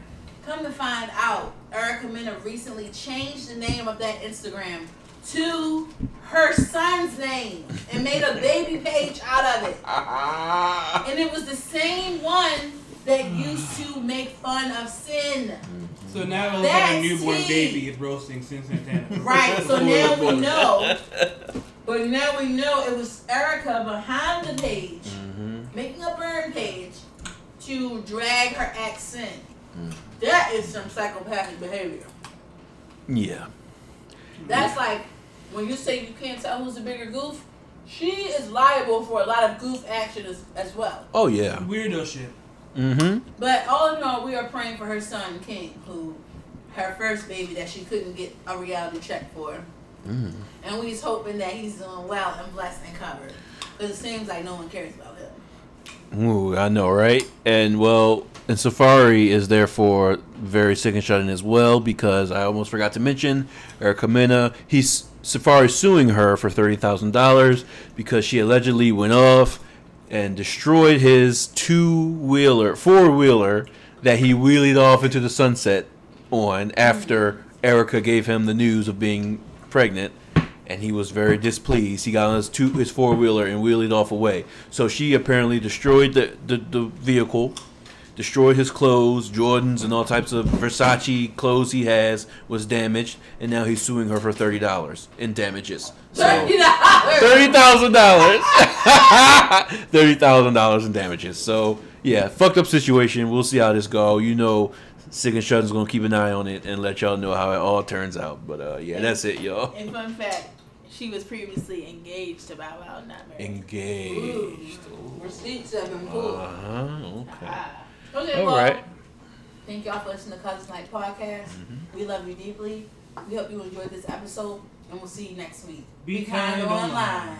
Come to find out, Erica Mena recently changed the name of that Instagram to her son's name and made a baby page out of it. Ah. And it was the same one that hmm. used to make fun of Cyn. Hmm. So now it looks like a newborn tea. baby is roasting Cyn Santana. Right, so now we know. But now we know it was Erica behind the page, mm-hmm. Making a burn page to drag her ex in. That is some psychopathic behavior. Yeah. That's like when you say you can't tell who's the bigger goof, she is liable for a lot of goof action as, as well. Oh yeah. Weirdo shit. Mm-hmm. But all in all, we are praying for her son King, who her first baby that she couldn't get a reality check for, Mm. and we's hoping that he's doing well and blessed and covered. Because it seems like no one cares about him. Ooh, I know, right? And well, and Safaree is therefore very sick and shut in as well because I almost forgot to mention Erica Mena. He's Safaree suing her for thirty thousand dollars because she allegedly went off and destroyed his two wheeler, four wheeler that he wheelied off into the sunset on after Erica gave him the news of being pregnant and he was very displeased. He got on his two his four wheeler and wheeled off away. So she apparently destroyed the, the, the vehicle, destroyed his clothes, Jordans and all types of Versace clothes he has was damaged, and now he's suing her for thirty dollars in damages. So thirty thousand dollars, thirty thousand dollars in damages. So yeah, fucked up situation. We'll see how this go. You know, Sick and Shut's gonna keep an eye on it and let y'all know how it all turns out. But uh, yeah, that's it, y'all. And fun fact, she was previously engaged to Bow Wow, not married. Engaged. Receipts have been pulled. Uh huh. Okay. Ah. Okay, All well, right. thank y'all for listening to Cousins Night Podcast. We love you deeply. We hope you enjoyed this episode, and we'll see you next week. Be kind online. online.